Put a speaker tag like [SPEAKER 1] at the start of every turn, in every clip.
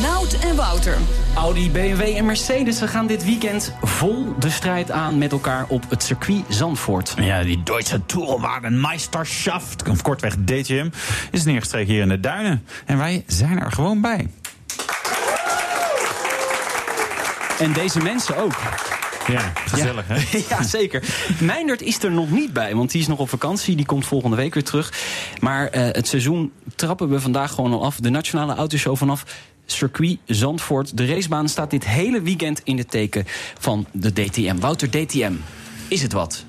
[SPEAKER 1] Nout en Wouter.
[SPEAKER 2] Audi, BMW en Mercedes ze gaan dit weekend vol de strijd aan met elkaar op het circuit Zandvoort.
[SPEAKER 3] Ja, die Duitse Tourwagen Meisterschaft, of kortweg DTM, is neergestreken hier in de duinen. En wij zijn er gewoon bij.
[SPEAKER 2] En deze mensen ook.
[SPEAKER 3] Ja, gezellig
[SPEAKER 2] ja.
[SPEAKER 3] hè?
[SPEAKER 2] ja, zeker. Meindert is er nog niet bij, want die is nog op vakantie. Die komt volgende week weer terug. Maar uh, het seizoen trappen we vandaag gewoon al af. De Nationale Autoshow vanaf circuit Zandvoort. De racebaan staat dit hele weekend in het teken van de DTM. Wouter, DTM, is het wat?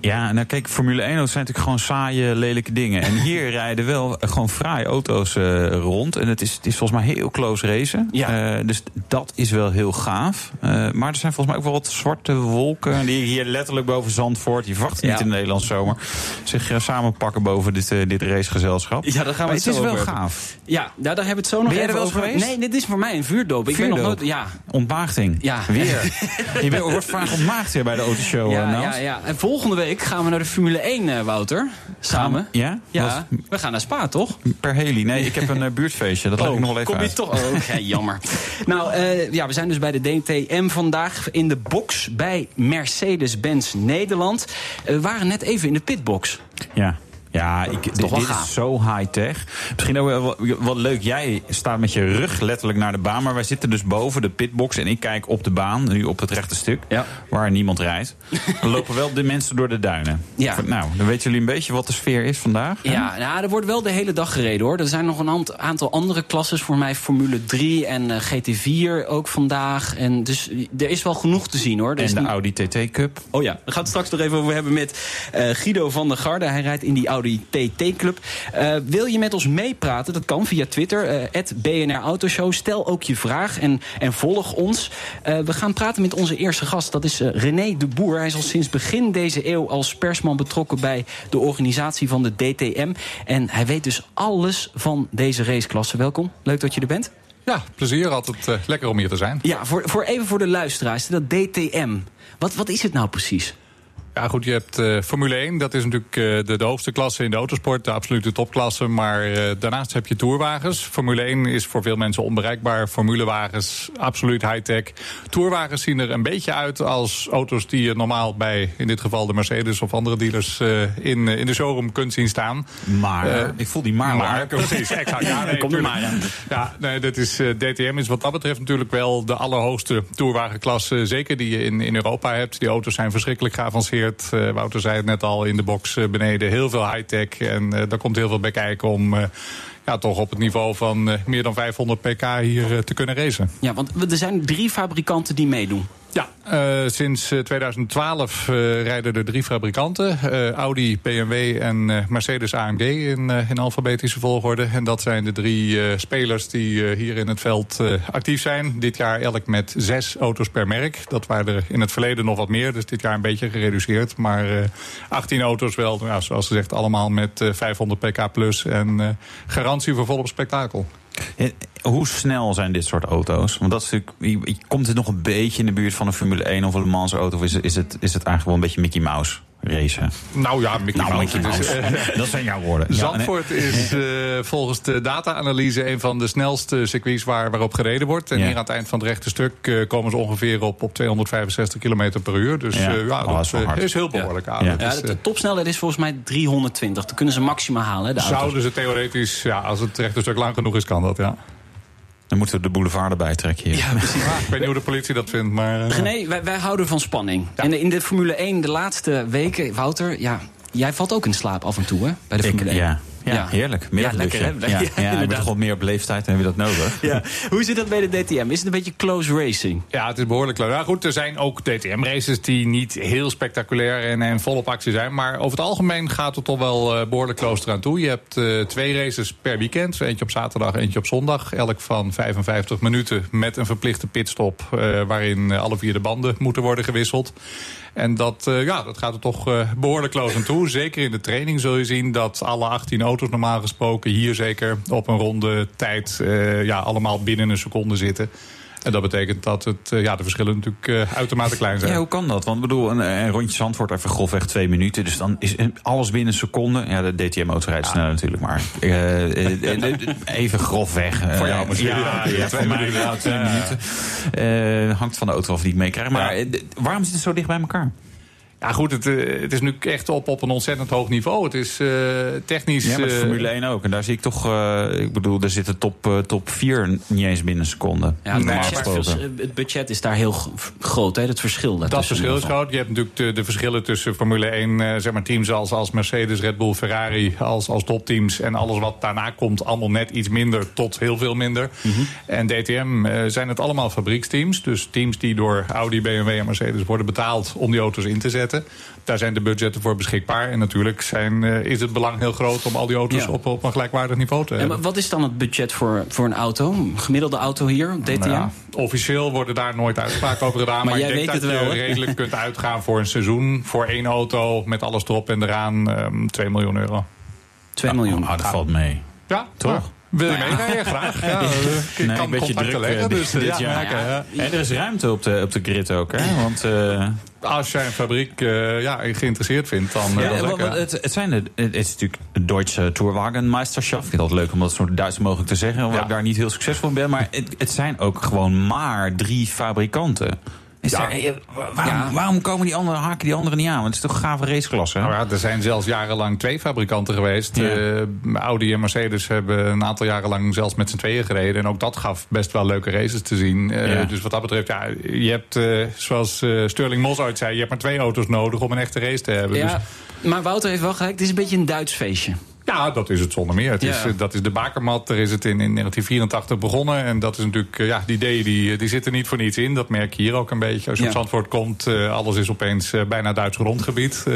[SPEAKER 3] Ja, nou kijk, Formule 1 auto's zijn natuurlijk gewoon saaie, lelijke dingen. En hier rijden wel gewoon fraaie auto's uh, rond. En het is, het is volgens mij heel close racen.
[SPEAKER 2] Ja.
[SPEAKER 3] Uh, dus dat is wel heel gaaf. Uh, maar er zijn volgens mij ook wel wat zwarte wolken... die hier letterlijk boven Zandvoort... je verwacht
[SPEAKER 2] Ja.
[SPEAKER 3] niet in de Nederlandse zomer... zich samenpakken boven dit, dit racegezelschap.
[SPEAKER 2] Ja, daar gaan we het
[SPEAKER 3] het is wel
[SPEAKER 2] hebben.
[SPEAKER 3] gaaf.
[SPEAKER 2] Ja, daar, daar hebben we het zo nog
[SPEAKER 3] Ben er wel
[SPEAKER 2] over.
[SPEAKER 3] geweest?
[SPEAKER 2] Nee, dit is voor mij een vuurdoop. Ik ben nog nooit... Ja,
[SPEAKER 3] Ontmaagding.
[SPEAKER 2] Ja.
[SPEAKER 3] Weer. je wordt vaak ontmaagd hier bij de autoshow,
[SPEAKER 2] ja, ja, ja. En volgende week gaan we naar de Formule 1, eh, Wouter. Samen.
[SPEAKER 3] Ja?
[SPEAKER 2] Ja, we gaan naar Spa, toch?
[SPEAKER 3] Per heli. Nee, ik heb een uh, buurtfeestje. Dat leg ik nog wel even
[SPEAKER 2] kom je
[SPEAKER 3] uit.
[SPEAKER 2] toch? Oh, oké, jammer. Nou, uh, ja, we zijn dus bij de DTM vandaag in de box bij Mercedes-Benz Nederland. Uh, we waren net even in de pitbox.
[SPEAKER 3] Ja. Ja, ik, dit, is zo high-tech. Misschien ook wel, wel leuk. Jij staat met je rug letterlijk naar de baan. Maar wij zitten dus boven de pitbox. En ik kijk op de baan, nu op het rechte stuk.
[SPEAKER 2] Ja.
[SPEAKER 3] Waar niemand rijdt. Dan lopen wel de mensen door de duinen.
[SPEAKER 2] Ja.
[SPEAKER 3] Nou, dan weten jullie een beetje wat de sfeer is vandaag. hè?
[SPEAKER 2] Ja, nou, er wordt wel de hele dag gereden hoor. Er zijn nog een ant- aantal andere klasses. Voor mij Formule 3 en eh, GT4 ook vandaag. En dus er is wel genoeg te zien hoor. Er
[SPEAKER 3] En de
[SPEAKER 2] niet-
[SPEAKER 3] Audi TT Cup.
[SPEAKER 2] Oh ja, daar gaan we het straks nog even over hebben met eh, Guido van der Garde. Hij rijdt in die Audi TT Club. Eh, wil je met ons meepraten? Dat kan via Twitter, eh BNR Autoshow. Stel ook je vraag en, en volg ons. Eh, we gaan praten met onze eerste gast. Dat is René de Boer. Hij is al sinds begin deze eeuw als persman betrokken bij de organisatie van de DTM. En hij weet dus alles van deze raceklasse. Welkom, leuk dat je er bent.
[SPEAKER 4] Ja, plezier. Altijd uh, lekker om hier te zijn.
[SPEAKER 2] Ja, voor, voor even voor de luisteraars. Dat DTM, wat, wat is het nou precies?
[SPEAKER 4] Ja, goed, je hebt uh, Formule 1. Dat is natuurlijk uh, de, de hoogste klasse in de autosport. De absolute topklasse. Maar uh, daarnaast heb je tourwagens. Formule 1 is voor veel mensen onbereikbaar. Formulewagens, absoluut high-tech. Tourwagens zien er een beetje uit als auto's die je normaal bij, in dit geval de Mercedes of andere dealers, in, in de showroom kunt zien staan.
[SPEAKER 3] Maar, ik voel die maar.
[SPEAKER 4] Maar, precies, exact. Ja, nee,
[SPEAKER 2] Kom er maar.
[SPEAKER 4] Ja, nee, dat is, DTM is wat dat betreft natuurlijk wel de allerhoogste tourwagenklasse. Zeker die je in, in Europa hebt. Die auto's zijn verschrikkelijk geavanceerd. Uh, Wouter zei het net al in de box uh, beneden. Heel veel high-tech. En uh, daar komt heel veel bij kijken om ja, toch op het niveau van meer dan 500 pk hier te kunnen racen.
[SPEAKER 2] Ja, want er zijn drie fabrikanten die meedoen.
[SPEAKER 4] Ja, uh, sinds 2012 uh, rijden er drie fabrikanten. Audi, BMW en Mercedes AMG in, in alfabetische volgorde. En dat zijn de drie spelers die hier in het veld actief zijn. Dit jaar elk met zes auto's per merk. Dat waren er in het verleden nog wat meer. Dus dit jaar een beetje gereduceerd. Maar 18 auto's wel, nou, zoals gezegd, allemaal met 500 pk plus. En garantie voor volop spektakel.
[SPEAKER 3] Hoe snel zijn dit soort auto's? Want dat is natuurlijk, komt het nog een beetje in de buurt van een Formule 1 of een Le Mans auto? Of is het, is het, is het eigenlijk wel een beetje Mickey Mouse racen?
[SPEAKER 4] Nou ja, Mickey
[SPEAKER 3] nou,
[SPEAKER 4] Mouse.
[SPEAKER 3] Mickey Mouse.
[SPEAKER 4] Dus, uh,
[SPEAKER 3] dat zijn jouw woorden.
[SPEAKER 4] Zandvoort ja, nee. is uh, volgens de data-analyse een van de snelste circuits waar, waarop gereden wordt. En ja. hier aan het eind van het rechte stuk uh, komen ze ongeveer op, op 265 km per uur. Dus ja, ja
[SPEAKER 3] oh,
[SPEAKER 4] dat, is, is, heel behoorlijk aan.
[SPEAKER 2] Ja. De topsnelheid is volgens mij 320. Dat kunnen ze maximaal halen. De
[SPEAKER 4] zouden ze theoretisch, ja, als het rechte stuk lang genoeg is, kan dat, ja.
[SPEAKER 3] Dan moeten we de boulevard erbij trekken hier.
[SPEAKER 2] Ja, precies.
[SPEAKER 4] Ja, ik weet niet hoe de politie dat vindt, maar... Uh,
[SPEAKER 2] René, wij, wij, houden van spanning. Ja. En in de Formule 1 de laatste weken, Wouter... Ja, jij valt ook in slaap af en toe, hè, bij de Formule
[SPEAKER 3] ik,
[SPEAKER 2] 1.
[SPEAKER 3] Ja, Ja, heerlijk.
[SPEAKER 2] Ja, lekker, hè?
[SPEAKER 3] Ja,
[SPEAKER 2] Ja,
[SPEAKER 3] ja, toch wat meer op leeftijd en heb je dat nodig.
[SPEAKER 2] Ja. Hoe zit dat bij de DTM? Is het een beetje close racing?
[SPEAKER 4] Ja, het is behoorlijk leuk. Nou goed, er zijn ook DTM-races die niet heel spectaculair en, en volop actie zijn. Maar over het algemeen gaat het toch wel eh, behoorlijk close eraan toe. Je hebt eh, twee races per weekend. Eentje op zaterdag, eentje op zondag. Elk van 55 minuten met een verplichte pitstop... eh, waarin alle vier de banden moeten worden gewisseld. En dat, eh, ja, dat gaat er toch eh, behoorlijk close aan toe. Zeker in de training zul je zien dat alle 18 auto's normaal gesproken... hier zeker op een ronde tijd eh, ja, allemaal binnen een seconde zitten. En dat betekent dat het, eh, ja, de verschillen natuurlijk eh, uitermate klein zijn.
[SPEAKER 3] Ja, hoe kan dat? Want ik bedoel, een, een rondje Zandvoort even grofweg twee minuten. Dus dan is alles binnen een seconde. Ja, de DTM-auto rijdt sneller natuurlijk, maar eh, eh, eh, even grofweg. eh,
[SPEAKER 4] Voor jou misschien.
[SPEAKER 3] Ja,
[SPEAKER 4] Ja, twee
[SPEAKER 3] voor mij
[SPEAKER 4] minuten.
[SPEAKER 3] twee. Eh, hangt van de auto of die ik meekrijg. Maar eh, waarom zit het zo dicht bij elkaar?
[SPEAKER 4] Ja, goed, het, eh, het is nu echt op, op een ontzettend hoog niveau. Het is eh, technisch...
[SPEAKER 3] Ja, met
[SPEAKER 4] eh,
[SPEAKER 3] Formule 1 ook. En daar zie ik toch, eh, ik bedoel, daar zit de top, top 4 niet eens binnen een seconde.
[SPEAKER 2] Ja, het,
[SPEAKER 4] Nee,
[SPEAKER 2] budget,
[SPEAKER 3] gesproken.
[SPEAKER 2] het budget is daar heel groot, hè? Het verschil
[SPEAKER 4] Dat verschil is groot. Je hebt natuurlijk de, de verschillen tussen Formule 1, eh, zeg maar teams als, als Mercedes, Red Bull, Ferrari, als, als topteams. En alles wat daarna komt, allemaal net iets minder tot heel veel minder.
[SPEAKER 2] Mhm.
[SPEAKER 4] En DTM eh, zijn het allemaal fabrieksteams. Dus teams die door Audi, BMW en Mercedes worden betaald om die auto's in te zetten. Daar zijn de budgetten voor beschikbaar. En natuurlijk zijn, eh, is het belang heel groot om al die auto's
[SPEAKER 2] Ja.
[SPEAKER 4] op, op een gelijkwaardig niveau te
[SPEAKER 2] En
[SPEAKER 4] hebben.
[SPEAKER 2] maar wat is dan het budget voor, voor een auto? Een gemiddelde auto hier, DTM?
[SPEAKER 4] Nou ja, officieel worden daar nooit uitspraken over gedaan.
[SPEAKER 2] Maar
[SPEAKER 4] Maar,
[SPEAKER 2] jij
[SPEAKER 4] ik denk
[SPEAKER 2] weet
[SPEAKER 4] dat
[SPEAKER 2] het wel,
[SPEAKER 4] je redelijk kunt uitgaan voor een seizoen. Voor één auto met alles erop en eraan. ehm 2 miljoen euro.
[SPEAKER 2] 2 miljoen.
[SPEAKER 3] Ah, dat valt mee.
[SPEAKER 4] Ja,
[SPEAKER 3] Toch?
[SPEAKER 4] Wil je meerijden? Graag. Ja, eh, ik
[SPEAKER 3] Nee,
[SPEAKER 4] kan
[SPEAKER 3] een beetje druk
[SPEAKER 4] leggen.
[SPEAKER 3] eh,
[SPEAKER 4] Dus,
[SPEAKER 3] dit,
[SPEAKER 4] eh,
[SPEAKER 3] dit
[SPEAKER 4] ja.
[SPEAKER 3] En er is ruimte op de, op de grid ook, hè? Want eh,
[SPEAKER 4] Als jij een fabriek eh, ja, geïnteresseerd vindt, dan
[SPEAKER 3] Ja,
[SPEAKER 4] dat
[SPEAKER 3] het, het, zijn de, het is natuurlijk de Duitse Tourwagenmeisterschaft. Ik vind het altijd leuk om dat zo Duits mogelijk te zeggen. Omdat ik daar niet heel succesvol in ben. Maar het, het zijn ook gewoon maar drie fabrikanten. Is
[SPEAKER 4] Ja.
[SPEAKER 3] eh, waarom, waarom komen die anderen, haken die anderen niet aan? Want het is toch een gave raceklasse?
[SPEAKER 4] Nou ja, er zijn zelfs jarenlang twee fabrikanten geweest. Eh, Audi en Mercedes hebben een aantal jaren lang zelfs met z'n tweeën gereden. En ook dat gaf best wel leuke races te zien. Eh. Dus wat dat betreft, ja, je hebt, eh, zoals eh, Sterling Moss ooit zei... je hebt maar twee auto's nodig om een echte race te hebben. Dus
[SPEAKER 2] maar Wouter heeft wel gelijk. Het is een beetje een Duits feestje.
[SPEAKER 4] Ja, dat is het zonder meer. Het is,
[SPEAKER 2] Ja.
[SPEAKER 4] eh, dat is de bakermat. Daar is het in, in 1984 begonnen. En dat is natuurlijk, eh, ja, die ideeën die, die zitten niet voor niets in. Dat merk je hier ook een beetje. Als je
[SPEAKER 2] Ja.
[SPEAKER 4] op Zandvoort komt, eh, alles is opeens eh, bijna Duits grondgebied. Eh,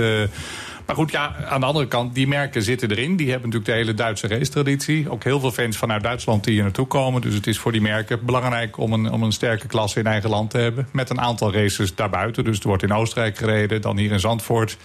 [SPEAKER 4] maar goed, ja, aan de andere kant, die merken zitten erin. Die hebben natuurlijk de hele Duitse racetraditie. Ook heel veel fans vanuit Duitsland die hier naartoe komen. Dus het is voor die merken belangrijk om een, om een sterke klasse in eigen land te hebben. Met een aantal races daarbuiten. Dus er wordt in Oostenrijk gereden, dan hier in Zandvoort.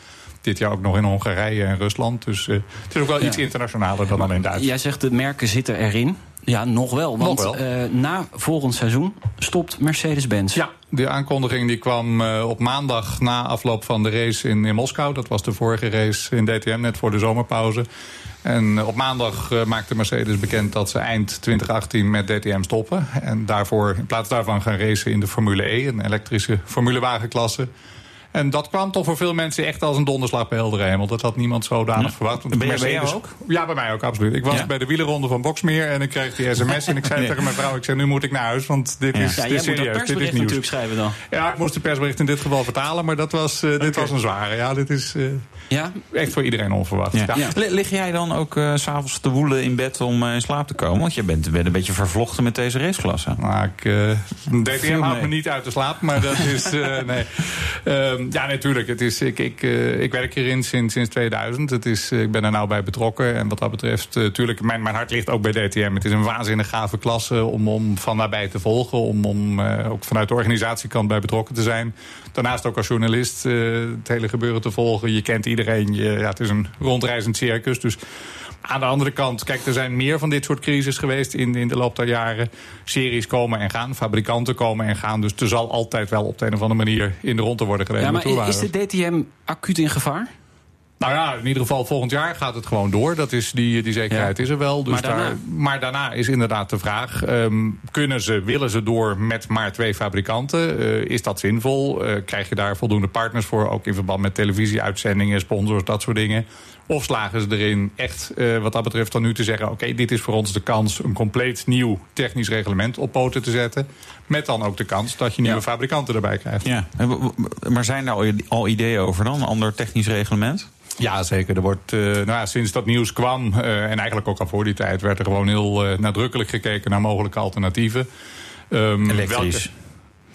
[SPEAKER 4] Dit jaar ook nog in Hongarije en Rusland. Dus eh, het is ook wel
[SPEAKER 2] Ja.
[SPEAKER 4] iets internationaler dan alleen Duits.
[SPEAKER 2] Jij zegt de merken zitten erin. Ja, nog wel. Want
[SPEAKER 4] Nog wel.
[SPEAKER 2] eh, na volgend seizoen stopt Mercedes-Benz.
[SPEAKER 4] Ja, de aankondiging die kwam eh, op maandag na afloop van de race in, in Moskou. Dat was de vorige race in DTM, net voor de zomerpauze. En op maandag maakte Mercedes bekend dat ze eind 2018 met DTM stoppen. En daarvoor, in plaats daarvan gaan racen in de Formule E, een elektrische formulewagenklasse. En dat kwam toch voor veel mensen echt als een donderslag bij heldere hemel. Dat had niemand zodanig verwacht. Want
[SPEAKER 3] Ben je bij jou ook?
[SPEAKER 4] Ja, bij mij ook, absoluut. Ik was
[SPEAKER 3] Ja.
[SPEAKER 4] bij de wielerronde van Boksmeer en ik kreeg die sms. En ik zei
[SPEAKER 3] Nee.
[SPEAKER 4] tegen mijn vrouw, ik zei, nu moet ik naar huis, want dit
[SPEAKER 3] Ja.
[SPEAKER 4] is,
[SPEAKER 2] Ja,
[SPEAKER 4] dit
[SPEAKER 2] jij moet
[SPEAKER 4] serieus. Dit is
[SPEAKER 2] persbericht
[SPEAKER 4] nieuws.
[SPEAKER 2] natuurlijk schrijven dan.
[SPEAKER 4] Ja, ik moest de persbericht in dit geval vertalen, maar dat was, eh, dit was een zware. Ja, dit is eh,
[SPEAKER 2] Ja?
[SPEAKER 4] echt voor iedereen onverwacht.
[SPEAKER 3] Lig jij dan ook eh, s s'avonds te woelen in bed om eh, in slaap te komen? Want je bent, bent een beetje vervlochten met deze raceklasse.
[SPEAKER 4] Maar ik, eh, DTM houdt me niet uit de slaap, maar dat is... eh, nee. Ehm, ja, natuurlijk. Het is, ik, ik, eh, werk hierin sinds, sinds 2000. Het is, eh, ik ben er nou bij betrokken. En wat dat betreft, natuurlijk, mijn, mijn hart ligt ook bij DTM. Het is een waanzinnig gave klasse om, om van nabij te volgen. Om, om eh, ook vanuit de organisatiekant bij betrokken te zijn. Daarnaast ook als journalist eh, het hele gebeuren te volgen. Je kent iedereen. Je, ja, het is een rondreizend circus. Dus aan de andere kant, kijk, er zijn meer van dit soort crisis geweest in, in de loop der jaren. Series komen en gaan, fabrikanten komen en gaan. Dus er zal altijd wel op de een of andere manier in de ronde worden gereden.
[SPEAKER 2] ja maar is de DTM acuut in gevaar?
[SPEAKER 4] Nou ja, in ieder geval volgend jaar gaat het gewoon door. Dat is die, die zekerheid
[SPEAKER 2] Ja.
[SPEAKER 4] is er wel. Dus
[SPEAKER 2] Maar daarna?
[SPEAKER 4] Daar, maar daarna is inderdaad de vraag... ehm, kunnen ze, willen ze door met maar twee fabrikanten? Eh, is dat zinvol? Eh, krijg je daar voldoende partners voor? Ook in verband met televisieuitzendingen, sponsors, dat soort dingen. Of slagen ze erin echt, eh, wat dat betreft, dan nu te zeggen... oké, dit is voor ons de kans een compleet nieuw technisch reglement op poten te zetten. Met dan ook de kans dat je nieuwe
[SPEAKER 3] Ja.
[SPEAKER 4] fabrikanten erbij krijgt.
[SPEAKER 3] Ja. Maar zijn daar al- al ideeën over dan? Een ander technisch reglement?
[SPEAKER 4] Ja, zeker. Er wordt, uh, nou ja, sinds dat nieuws kwam, uh, en eigenlijk ook al voor die tijd, werd er gewoon heel uh, nadrukkelijk gekeken naar mogelijke alternatieven.
[SPEAKER 3] Um, Elektrisch. Welke,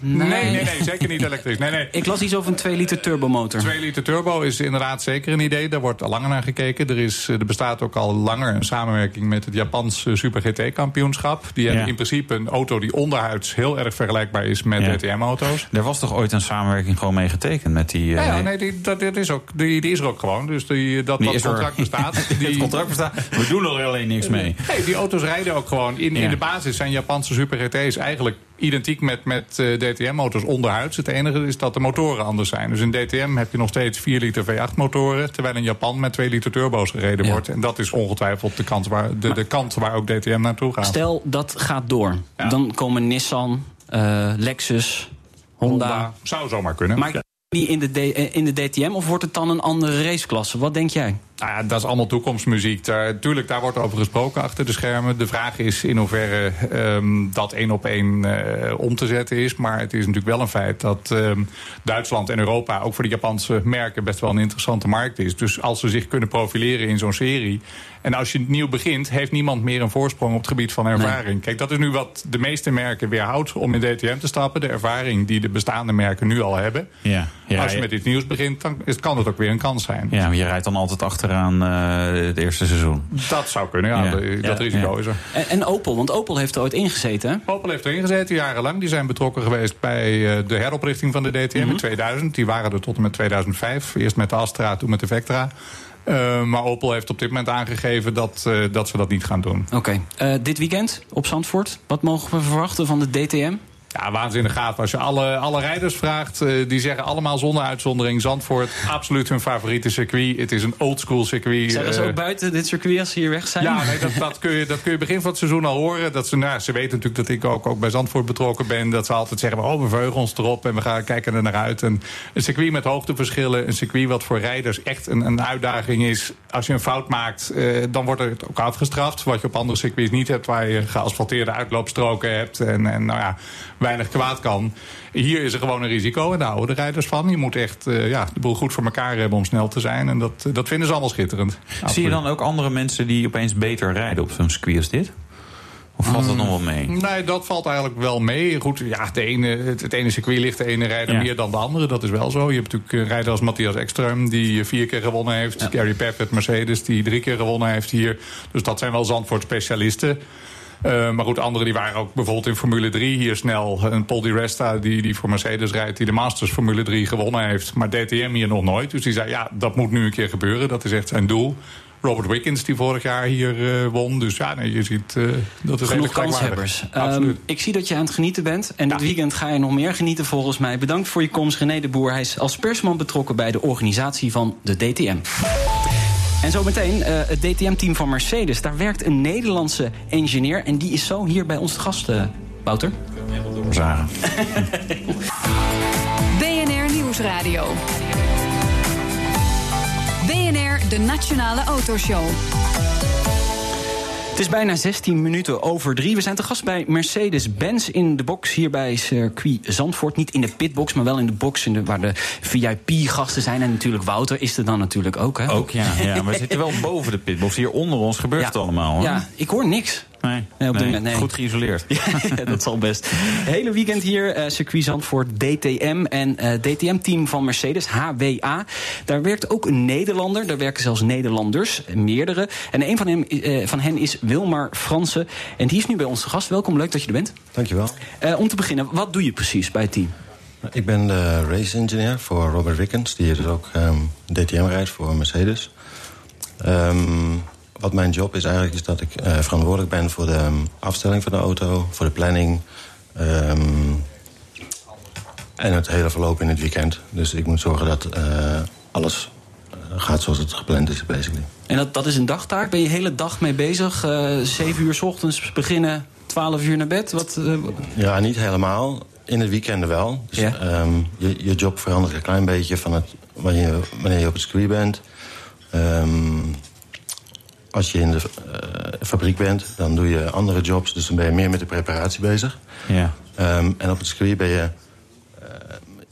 [SPEAKER 4] Nee. nee, nee, nee, zeker niet elektrisch. Nee, nee.
[SPEAKER 2] Ik las iets over een 2 liter turbomotor.
[SPEAKER 4] 2 liter turbo is inderdaad zeker een idee. Daar wordt al langer naar gekeken. Er, is, er bestaat ook al langer een samenwerking met het Japanse Super GT-kampioenschap. Die hebben in principe een auto die onderhuids heel erg vergelijkbaar is met ja. DTM-auto's.
[SPEAKER 3] Er was toch ooit een samenwerking gewoon mee getekend met die... Uh...
[SPEAKER 4] Ja, ja, nee, die, dat, dat, is ook, die, die is er ook gewoon. Dus die, dat, die dat contract er. bestaat.
[SPEAKER 3] Die... het contract bestaat. We doen er alleen niks mee.
[SPEAKER 4] Nee, die auto's rijden ook gewoon. In, in de basis zijn Japanse Super GT's eigenlijk identiek met, met uh, DTM-motors onderhuids. Het enige is dat de motoren anders zijn. Dus in DTM heb je nog steeds 4 liter V8-motoren... terwijl in Japan met 2 liter turbo's gereden wordt. En dat is ongetwijfeld de kant waar, de, de kant waar ook DTM naartoe gaat.
[SPEAKER 2] Stel, dat gaat door. Ja. Dan komen Nissan, uh, Lexus, Honda. Honda.
[SPEAKER 4] Zou zomaar kunnen.
[SPEAKER 2] Maar die in de, D, in de DTM of wordt het dan een andere raceklasse? Wat denk jij?
[SPEAKER 4] Nou ja, dat is allemaal toekomstmuziek. Daar, tuurlijk, daar wordt over gesproken achter de schermen. De vraag is in hoeverre um, dat één op één uh, om te zetten is. Maar het is natuurlijk wel een feit dat um, Duitsland en Europa... ook voor de Japanse merken best wel een interessante markt is. Dus als ze zich kunnen profileren in zo'n serie... En als je nieuw begint, heeft niemand meer een voorsprong op het gebied van ervaring. Nee. Kijk, dat is nu wat de meeste merken weerhoudt om in DTM te stappen. De ervaring die de bestaande merken nu al hebben. Ja, ja, als je met iets nieuws begint, dan kan het ook weer een kans zijn.
[SPEAKER 3] Ja, maar je rijdt dan altijd achteraan uh, het eerste seizoen.
[SPEAKER 4] Dat zou kunnen, ja. ja. Dat risico is er.
[SPEAKER 2] En, en, Opel, want Opel heeft er ooit ingezeten, hè?
[SPEAKER 4] Opel heeft erin gezeten, jarenlang. Die zijn betrokken geweest bij uh, de heroprichting van de DTM mm -hmm. in 2000. Die waren er tot en met 2005. Eerst met de Astra, toen met de Vectra. Uh, maar Opel heeft op dit moment aangegeven dat, uh, dat ze dat niet gaan doen.
[SPEAKER 2] Oké. Okay. Uh, dit weekend op Zandvoort, wat mogen we verwachten van de DTM?
[SPEAKER 4] Ja, waanzinnig gaaf. Als je alle, alle rijders vraagt, uh, die zeggen allemaal zonder uitzondering... Zandvoort, absoluut hun favoriete circuit. Het is een oldschool circuit.
[SPEAKER 2] Zeggen ze ook buiten dit circuit als ze hier weg zijn?
[SPEAKER 4] Ja, nee, dat, dat, kun je, dat kun je begin van het seizoen al horen. Dat ze, nou, ze weten natuurlijk dat ik ook, ook bij Zandvoort betrokken ben. Dat ze altijd zeggen, oh, we verheugen ons erop en we gaan kijken er naar uit. En een circuit met hoogteverschillen, een circuit wat voor rijders echt een, een uitdaging is. Als je een fout maakt, uh, dan wordt het ook afgestraft. Wat je op andere circuits niet hebt, waar je geasfalteerde uitloopstroken hebt. En, en nou ja weinig kwaad kan. Hier is er gewoon een risico en daar houden de rijders van. Je moet echt uh, ja, de boel goed voor elkaar hebben om snel te zijn. En dat, dat vinden ze allemaal schitterend.
[SPEAKER 3] Zie je dan ook andere mensen die opeens beter rijden op zo'n circuit als dit? Of valt dat nog wel mee?
[SPEAKER 4] Nee, dat valt eigenlijk wel mee. Goed, ja, de ene, het, het ene circuit ligt de ene rijder ja. meer dan de andere. Dat is wel zo. Je hebt natuurlijk een rijder als Matthias Ekström... die vier keer gewonnen heeft. Ja. Gary Pappett, Mercedes, die drie keer gewonnen heeft hier. Dus dat zijn wel Zandvoort specialisten. Uh, maar goed, anderen die waren ook bijvoorbeeld in Formule 3 hier snel. Een Paul Di Resta die, die voor Mercedes rijdt, die de Masters Formule 3 gewonnen heeft. Maar DTM hier nog nooit. Dus die zei, ja, dat moet nu een keer gebeuren. Dat is echt zijn doel. Robert Wickens, die vorig jaar hier uh, won. Dus ja, nee, je ziet uh, dat het
[SPEAKER 2] Genoeg kanshebbers. Um, ik zie dat je aan het genieten bent. En ja. dit weekend ga je nog meer genieten volgens mij. Bedankt voor je komst, René de Boer. Hij is als persman betrokken bij de organisatie van de DTM. En zometeen uh, het DTM-team van Mercedes. Daar werkt een Nederlandse engineer. En die is zo hier bij ons te gast, uh, Wouter.
[SPEAKER 3] Zagen.
[SPEAKER 1] BNR Nieuwsradio. BNR, de Nationale Autoshow.
[SPEAKER 2] Het is bijna 16 minuten over drie. We zijn te gast bij Mercedes-Benz in de box hier bij circuit Zandvoort. Niet in de pitbox, maar wel in de box in de, waar de VIP-gasten zijn. En natuurlijk Wouter is er dan natuurlijk ook. Hè?
[SPEAKER 3] Ook, ja. ja. We zitten wel boven de pitbox. Hier onder ons gebeurt
[SPEAKER 2] ja.
[SPEAKER 3] het allemaal. Hoor.
[SPEAKER 2] Ja, ik hoor niks.
[SPEAKER 3] Nee, nee, op nee, moment, nee. goed geïsoleerd.
[SPEAKER 2] ja, dat zal best. Hele weekend hier, uh, circuit Zandvoort, DTM en uh, DTM-team van Mercedes, HWA. Daar werkt ook een Nederlander, daar werken zelfs Nederlanders, meerdere. En een van, hem, uh, van hen is Wilmar Fransen. En die is nu bij ons te gast. Welkom, leuk dat je er bent.
[SPEAKER 5] Dankjewel.
[SPEAKER 2] om te beginnen, wat doe je precies bij het team?
[SPEAKER 5] Ik ben de race engineer voor Robert Wickens, die dus ook um, DTM rijdt voor Mercedes. Um, wat mijn job is eigenlijk, is dat ik uh, verantwoordelijk ben voor de um, afstelling van de auto, voor de planning. Um, en het hele verloop in het weekend. Dus ik moet zorgen dat uh, alles uh, gaat zoals het gepland is, basically.
[SPEAKER 2] En dat, dat is een dagtaak? Ben je de hele dag mee bezig? Zeven uur s ochtends beginnen, twaalf uur naar bed? Wat,
[SPEAKER 5] Ja, niet helemaal. In het weekenden wel. Dus, ja. um, je, je job verandert een klein beetje van het, wanneer, je, wanneer je op het circuit bent. Um, als je in de uh, fabriek bent, dan doe je andere jobs. Dus dan ben je meer met de preparatie bezig. Ja. Um, en op het circuit ben je... Uh,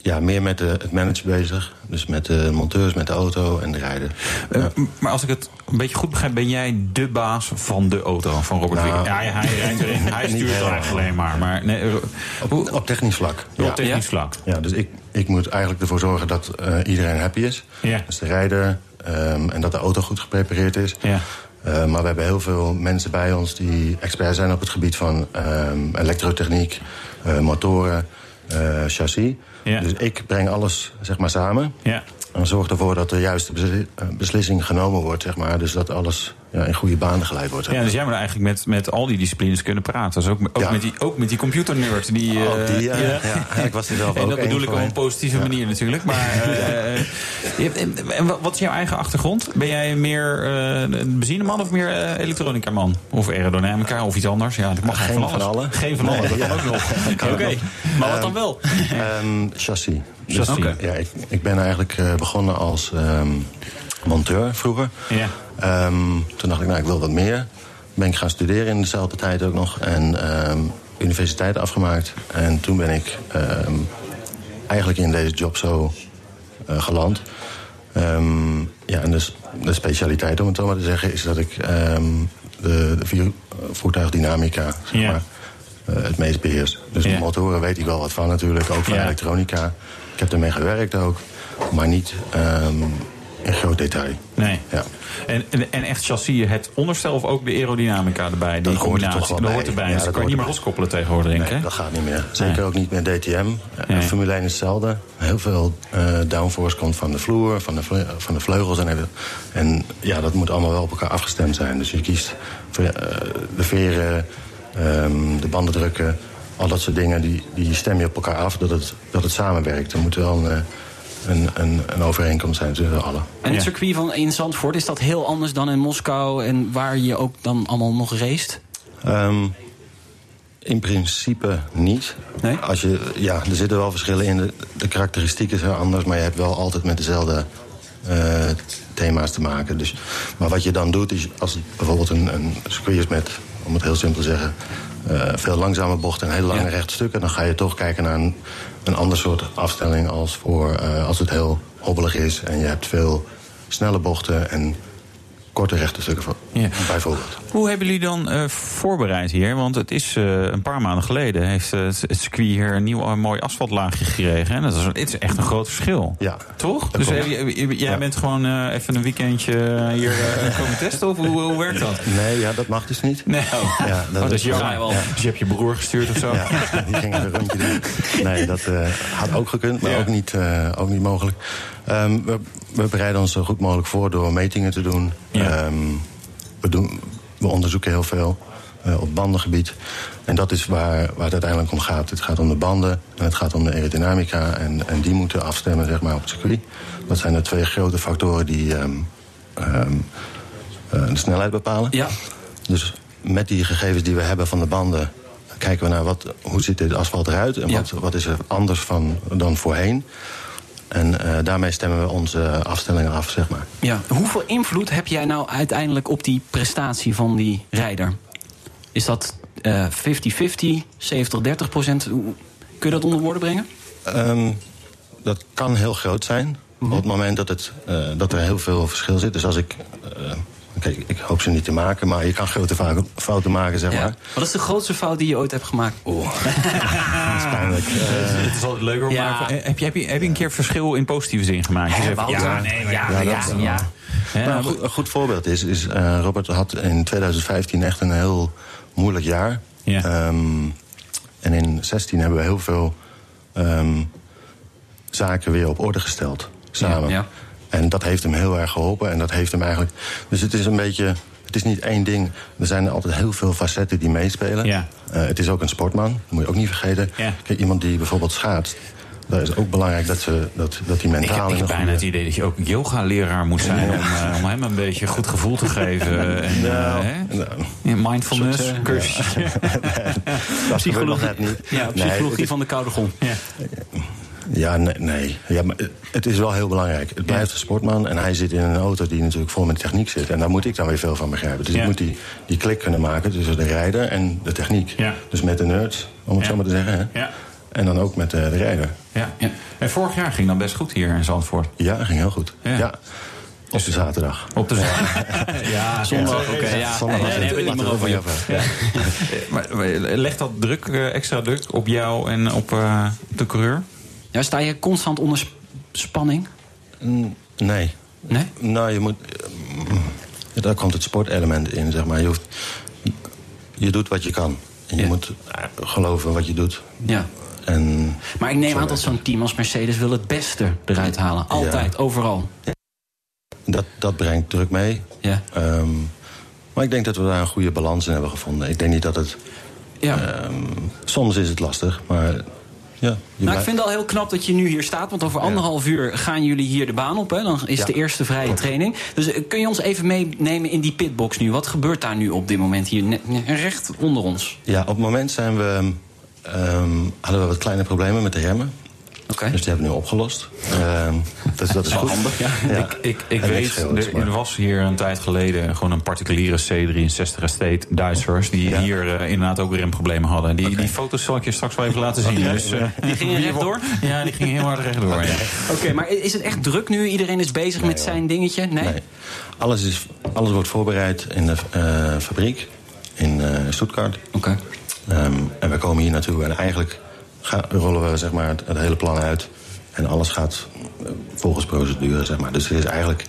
[SPEAKER 5] ja, meer met de, het managen bezig. Dus met de monteurs, met de auto en de rijder.
[SPEAKER 3] Uh, maar als ik het een beetje goed begrijp, ben jij de baas van de auto van Robert
[SPEAKER 5] Nou?
[SPEAKER 3] Ja, hij, rijdt erin. hij stuurt
[SPEAKER 5] helemaal.
[SPEAKER 3] eigenlijk alleen maar. maar nee, eh,
[SPEAKER 5] Op, op technisch vlak.
[SPEAKER 3] op
[SPEAKER 5] ja.
[SPEAKER 3] technisch vlak.
[SPEAKER 5] Ja, dus ik, ik moet eigenlijk ervoor zorgen dat eh, iedereen happy is. Dus de rijder ehm, en dat de auto goed geprepareerd is.
[SPEAKER 3] Ja.
[SPEAKER 5] Eh, maar we hebben heel veel mensen bij ons die expert zijn op het gebied van ehm, elektrotechniek, eh, motoren, eh, chassis.
[SPEAKER 3] Ja.
[SPEAKER 5] Dus ik breng alles zeg maar, samen.
[SPEAKER 3] Ja.
[SPEAKER 5] En zorg ervoor dat de juiste eh, beslissing genomen wordt. Zeg maar. Dus dat alles ja, in goede banen geleid wordt. zeg
[SPEAKER 3] Ja, dus jij moet eigenlijk met, met al die disciplines kunnen praten. Dus ook, ook,
[SPEAKER 5] Ja.
[SPEAKER 3] met, die, ook met die computernerd. Die, eh,
[SPEAKER 5] Ook die, ja. Ja, ik was er zelf
[SPEAKER 3] En
[SPEAKER 5] ook
[SPEAKER 3] dat
[SPEAKER 5] één
[SPEAKER 3] bedoel ik op een positieve manier natuurlijk. Maar eh, eh, hebt- en, en wat- is jouw eigen achtergrond? Ben jij meer eh, een benzineman of meer eh, elektronicaman? Of aerodynamica of iets anders? Ja, dat mag
[SPEAKER 5] Geen
[SPEAKER 3] van
[SPEAKER 5] van
[SPEAKER 3] alles.
[SPEAKER 5] allen.
[SPEAKER 3] Geen van
[SPEAKER 5] Nee,
[SPEAKER 3] allen, dat kan ook nog. Oké, maar wat dan wel?
[SPEAKER 5] Ehm, chassis. Dus, ja, ik, ik ben eigenlijk eh, begonnen als ehm, monteur vroeger.
[SPEAKER 3] Ja.
[SPEAKER 5] Ehm, toen dacht ik, nou, ik wil wat meer. Ben ik gaan studeren in dezelfde tijd ook nog. En ehm, universiteit afgemaakt. En toen ben ik eigenlijk in deze job zo eh, geland. Ja, en dus de specialiteit, om het zo maar te zeggen, is dat ik de, de vier- voertuigdynamica, zeg
[SPEAKER 3] Ja.
[SPEAKER 5] maar, eh, het meest beheers. Dus
[SPEAKER 3] Ja.
[SPEAKER 5] de motoren weet ik wel wat van natuurlijk, ook van
[SPEAKER 3] Ja.
[SPEAKER 5] elektronica. Ik heb ermee gewerkt ook, maar niet ehm, in groot detail.
[SPEAKER 3] Nee.
[SPEAKER 5] Ja.
[SPEAKER 3] En, en, en echt chassis, het onderstel of ook de aerodynamica erbij? Die
[SPEAKER 5] Dat hoort er
[SPEAKER 3] combinatie, dat hoort erbij.
[SPEAKER 5] Ja,
[SPEAKER 3] dus dat kan je niet meer loskoppelen tegenwoordig, denk ik.
[SPEAKER 5] Nee,
[SPEAKER 3] hè?
[SPEAKER 5] dat gaat niet meer. Zeker
[SPEAKER 3] Nee.
[SPEAKER 5] ook niet met DTM. Eh,
[SPEAKER 3] Nee.
[SPEAKER 5] Formule 1 is hetzelfde. Heel veel eh, downforce komt van de vloer, van de, van de vleugels. En, en ja, dat moet allemaal wel op elkaar afgestemd zijn. Dus je kiest eh, de veren, ehm, de bandendrukken, al dat soort dingen. Die, die stem je op elkaar af, dat het, dat het samenwerkt. Er moet wel een, eh, een, een, een overeenkomst zijn tussen allen.
[SPEAKER 2] En het circuit van in Zandvoort, is dat heel anders dan in Moskou en waar je ook dan allemaal nog raced?
[SPEAKER 5] Ehm, in principe niet.
[SPEAKER 2] Nee?
[SPEAKER 5] Als je, ja, er zitten wel verschillen in. De, de karakteristieken zijn anders, maar je hebt wel altijd met dezelfde eh, thema's te maken. Dus, maar wat je dan doet, is als het bijvoorbeeld een, een circuit is met, om het heel simpel te zeggen, eh, veel langzame bochten en hele lange
[SPEAKER 2] Ja.
[SPEAKER 5] rechte stukken, dan ga je toch kijken naar een, een ander soort afstelling als voor eh, als het heel hobbelig is en je hebt veel snelle bochten en korte rechte stukken voor-
[SPEAKER 3] Ja.
[SPEAKER 5] bijvoorbeeld.
[SPEAKER 3] Hoe hebben jullie dan eh, voorbereid hier? Want het is eh, een paar maanden geleden heeft eh, het circuit hier een nieuw eh, mooi asfaltlaagje gekregen. En dat is, het is echt een groot verschil.
[SPEAKER 5] Ja.
[SPEAKER 3] Toch? Dus heb jij
[SPEAKER 5] Ja.
[SPEAKER 3] bent gewoon even een weekendje hier komen testen? Of hoe, hoe werkt dat?
[SPEAKER 5] Nee, ja, dat mag dus niet.
[SPEAKER 3] Nee.
[SPEAKER 5] Ja,
[SPEAKER 3] Oh, dat is jammer.
[SPEAKER 2] Ja, wel.
[SPEAKER 3] Dus je hebt je broer gestuurd of zo?
[SPEAKER 5] Ja, die ging een rondje doen. Nee, dat had ook gekund, maar ook, niet, ook niet mogelijk. Ehm, we, we bereiden ons zo goed mogelijk voor door metingen te doen.
[SPEAKER 3] Ja.
[SPEAKER 5] Ehm, we, doen we onderzoeken heel veel eh, op bandengebied. En dat is waar, waar het uiteindelijk om gaat. Het gaat om de banden en het gaat om de aerodynamica. En, en die moeten afstemmen zeg maar, op het circuit. Dat zijn de twee grote factoren die ehm, eh, de snelheid bepalen.
[SPEAKER 2] Ja.
[SPEAKER 5] Dus met die gegevens die we hebben van de banden... kijken we naar wat, hoe ziet dit asfalt eruit... en
[SPEAKER 2] Ja.
[SPEAKER 5] wat, wat is er anders van, dan voorheen. En eh, daarmee stemmen we onze afstellingen af, zeg maar.
[SPEAKER 2] Ja. Hoeveel invloed heb jij nou uiteindelijk op die prestatie van die rijder? Is dat eh, 50-50, 70-30 procent? Kun je dat onder woorden brengen?
[SPEAKER 5] Ehm, dat kan heel groot zijn. Op het moment dat, het, eh, dat er heel veel verschil zit. Dus als ik... eh, Kijk, ik hoop ze niet te maken, maar je kan grote fouten maken, zeg
[SPEAKER 2] Ja.
[SPEAKER 5] maar.
[SPEAKER 2] Wat is de grootste fout die je ooit hebt gemaakt?
[SPEAKER 5] Dat is pijnlijk. Eh,
[SPEAKER 3] Het is altijd leuker.
[SPEAKER 2] Ja.
[SPEAKER 3] Maar heb, je, heb, je, heb je een keer verschil in positieve zin gemaakt? Je zegt van,
[SPEAKER 2] Wouter.
[SPEAKER 3] ja, nee, maar
[SPEAKER 2] ja,
[SPEAKER 3] ja,
[SPEAKER 2] ja,
[SPEAKER 5] dat-
[SPEAKER 2] ja.
[SPEAKER 3] Hè,
[SPEAKER 5] Nou, een, goed, een goed voorbeeld is, is eh, Robert had in 2015 echt een heel moeilijk jaar.
[SPEAKER 3] Ja.
[SPEAKER 5] Ehm, en in 2016 hebben we heel veel ehm, zaken weer op orde gesteld. Samen.
[SPEAKER 2] Ja, ja.
[SPEAKER 5] En dat heeft hem heel erg geholpen. En dat heeft hem eigenlijk. Dus het is een beetje. Het is niet één ding. Er zijn altijd heel veel facetten die meespelen.
[SPEAKER 3] Ja.
[SPEAKER 5] Eh, het is ook een sportman, dat moet je ook niet vergeten.
[SPEAKER 3] Ja.
[SPEAKER 5] Kijk, iemand die bijvoorbeeld schaatst. Daar is ook belangrijk dat, ze, dat, dat die
[SPEAKER 3] Ik
[SPEAKER 5] mentaal
[SPEAKER 3] heb, ik heb bijna
[SPEAKER 5] goede-
[SPEAKER 3] het idee dat je ook yoga-leraar moet zijn... Om, eh, om hem een beetje goed gevoel te geven. En, eh,
[SPEAKER 5] Nou,
[SPEAKER 3] hè?
[SPEAKER 5] nou,
[SPEAKER 3] Ja, mindfulness,
[SPEAKER 5] soort,
[SPEAKER 3] cursus.
[SPEAKER 5] dat gebeurt nog net niet.
[SPEAKER 2] Ja, psychologie van de koude grond.
[SPEAKER 3] Ja.
[SPEAKER 5] Ja, nee. nee. Ja, maar het is wel heel belangrijk. Het blijft een sportman en hij zit in een auto die natuurlijk vol met techniek zit. En daar moet ik dan weer veel van begrijpen. Dus
[SPEAKER 3] Ja.
[SPEAKER 5] ik moet die, die klik kunnen maken tussen de rijder en de techniek.
[SPEAKER 3] Ja.
[SPEAKER 5] Dus met de nerds, om het
[SPEAKER 3] Ja.
[SPEAKER 5] zo maar te zeggen. Hè?
[SPEAKER 3] Ja.
[SPEAKER 5] En dan ook met de, de rijder.
[SPEAKER 3] Ja. En vorig jaar ging dat best goed hier in Zandvoort.
[SPEAKER 5] Ja, ging heel goed.
[SPEAKER 3] Ja.
[SPEAKER 5] Ja. Op de zaterdag.
[SPEAKER 3] Op de ja,
[SPEAKER 2] Zondag, oké. ja.
[SPEAKER 5] Zondag
[SPEAKER 2] Nee, hebben we het niet meer over.
[SPEAKER 5] over
[SPEAKER 3] Maar, maar legt dat druk, eh, extra druk op jou en op eh, de coureur?
[SPEAKER 2] Ja, sta je constant onder sp- spanning?
[SPEAKER 5] Mm, Nee.
[SPEAKER 2] Nee?
[SPEAKER 5] Nou, je moet... mm, Daar komt het sportelement in, zeg maar. Je, hoeft, je doet wat je kan. En je
[SPEAKER 2] Ja.
[SPEAKER 5] moet eh, geloven wat je doet.
[SPEAKER 2] Ja.
[SPEAKER 5] En
[SPEAKER 2] Maar ik neem aan dat zo'n team als Mercedes wil het beste eruit halen. Altijd, overal.
[SPEAKER 5] dat, dat brengt druk mee.
[SPEAKER 2] Ja.
[SPEAKER 5] Ehm, maar ik denk dat we daar een goede balans in hebben gevonden. Ik denk niet dat het...
[SPEAKER 2] Ja.
[SPEAKER 5] ehm, soms is het lastig, maar... Ja,
[SPEAKER 2] Nou, ik vind het al heel knap dat je nu hier staat. Want over anderhalf uur gaan jullie hier de baan op. Hè? Dan is
[SPEAKER 5] Ja.
[SPEAKER 2] de eerste vrije training. Dus eh, kun je ons even meenemen in die pitbox nu? Wat gebeurt daar nu op dit moment hier net, recht onder ons?
[SPEAKER 5] Ja, op het moment zijn we, ehm, hadden we wat kleine problemen met de remmen.
[SPEAKER 2] Oké.
[SPEAKER 5] Dus die hebben we nu opgelost. Ehm, dus dat is goed.
[SPEAKER 2] handig, ja.
[SPEAKER 3] Ik, ik, ik weet, er, er was hier een tijd geleden gewoon een particuliere C63 Estate Duitsers... die
[SPEAKER 5] Ja.
[SPEAKER 3] hier eh, inderdaad ook remproblemen hadden. Die, die foto's zal ik je straks wel even laten zien. Dus, eh,
[SPEAKER 2] Die gingen rechtdoor?
[SPEAKER 3] Ja, die gingen heel hard rechtdoor. Ja.
[SPEAKER 2] Oké, maar is het echt druk nu? Iedereen is bezig met zijn dingetje? Nee?
[SPEAKER 5] Nee. Alles, is, alles wordt voorbereid in de eh, fabriek in eh Stuttgart.
[SPEAKER 2] Oké.
[SPEAKER 5] Ehm, en we komen hier naartoe en eigenlijk ga- rollen we zeg maar, het, het hele plan uit. En alles gaat eh, volgens procedure, zeg maar. Dus het is eigenlijk...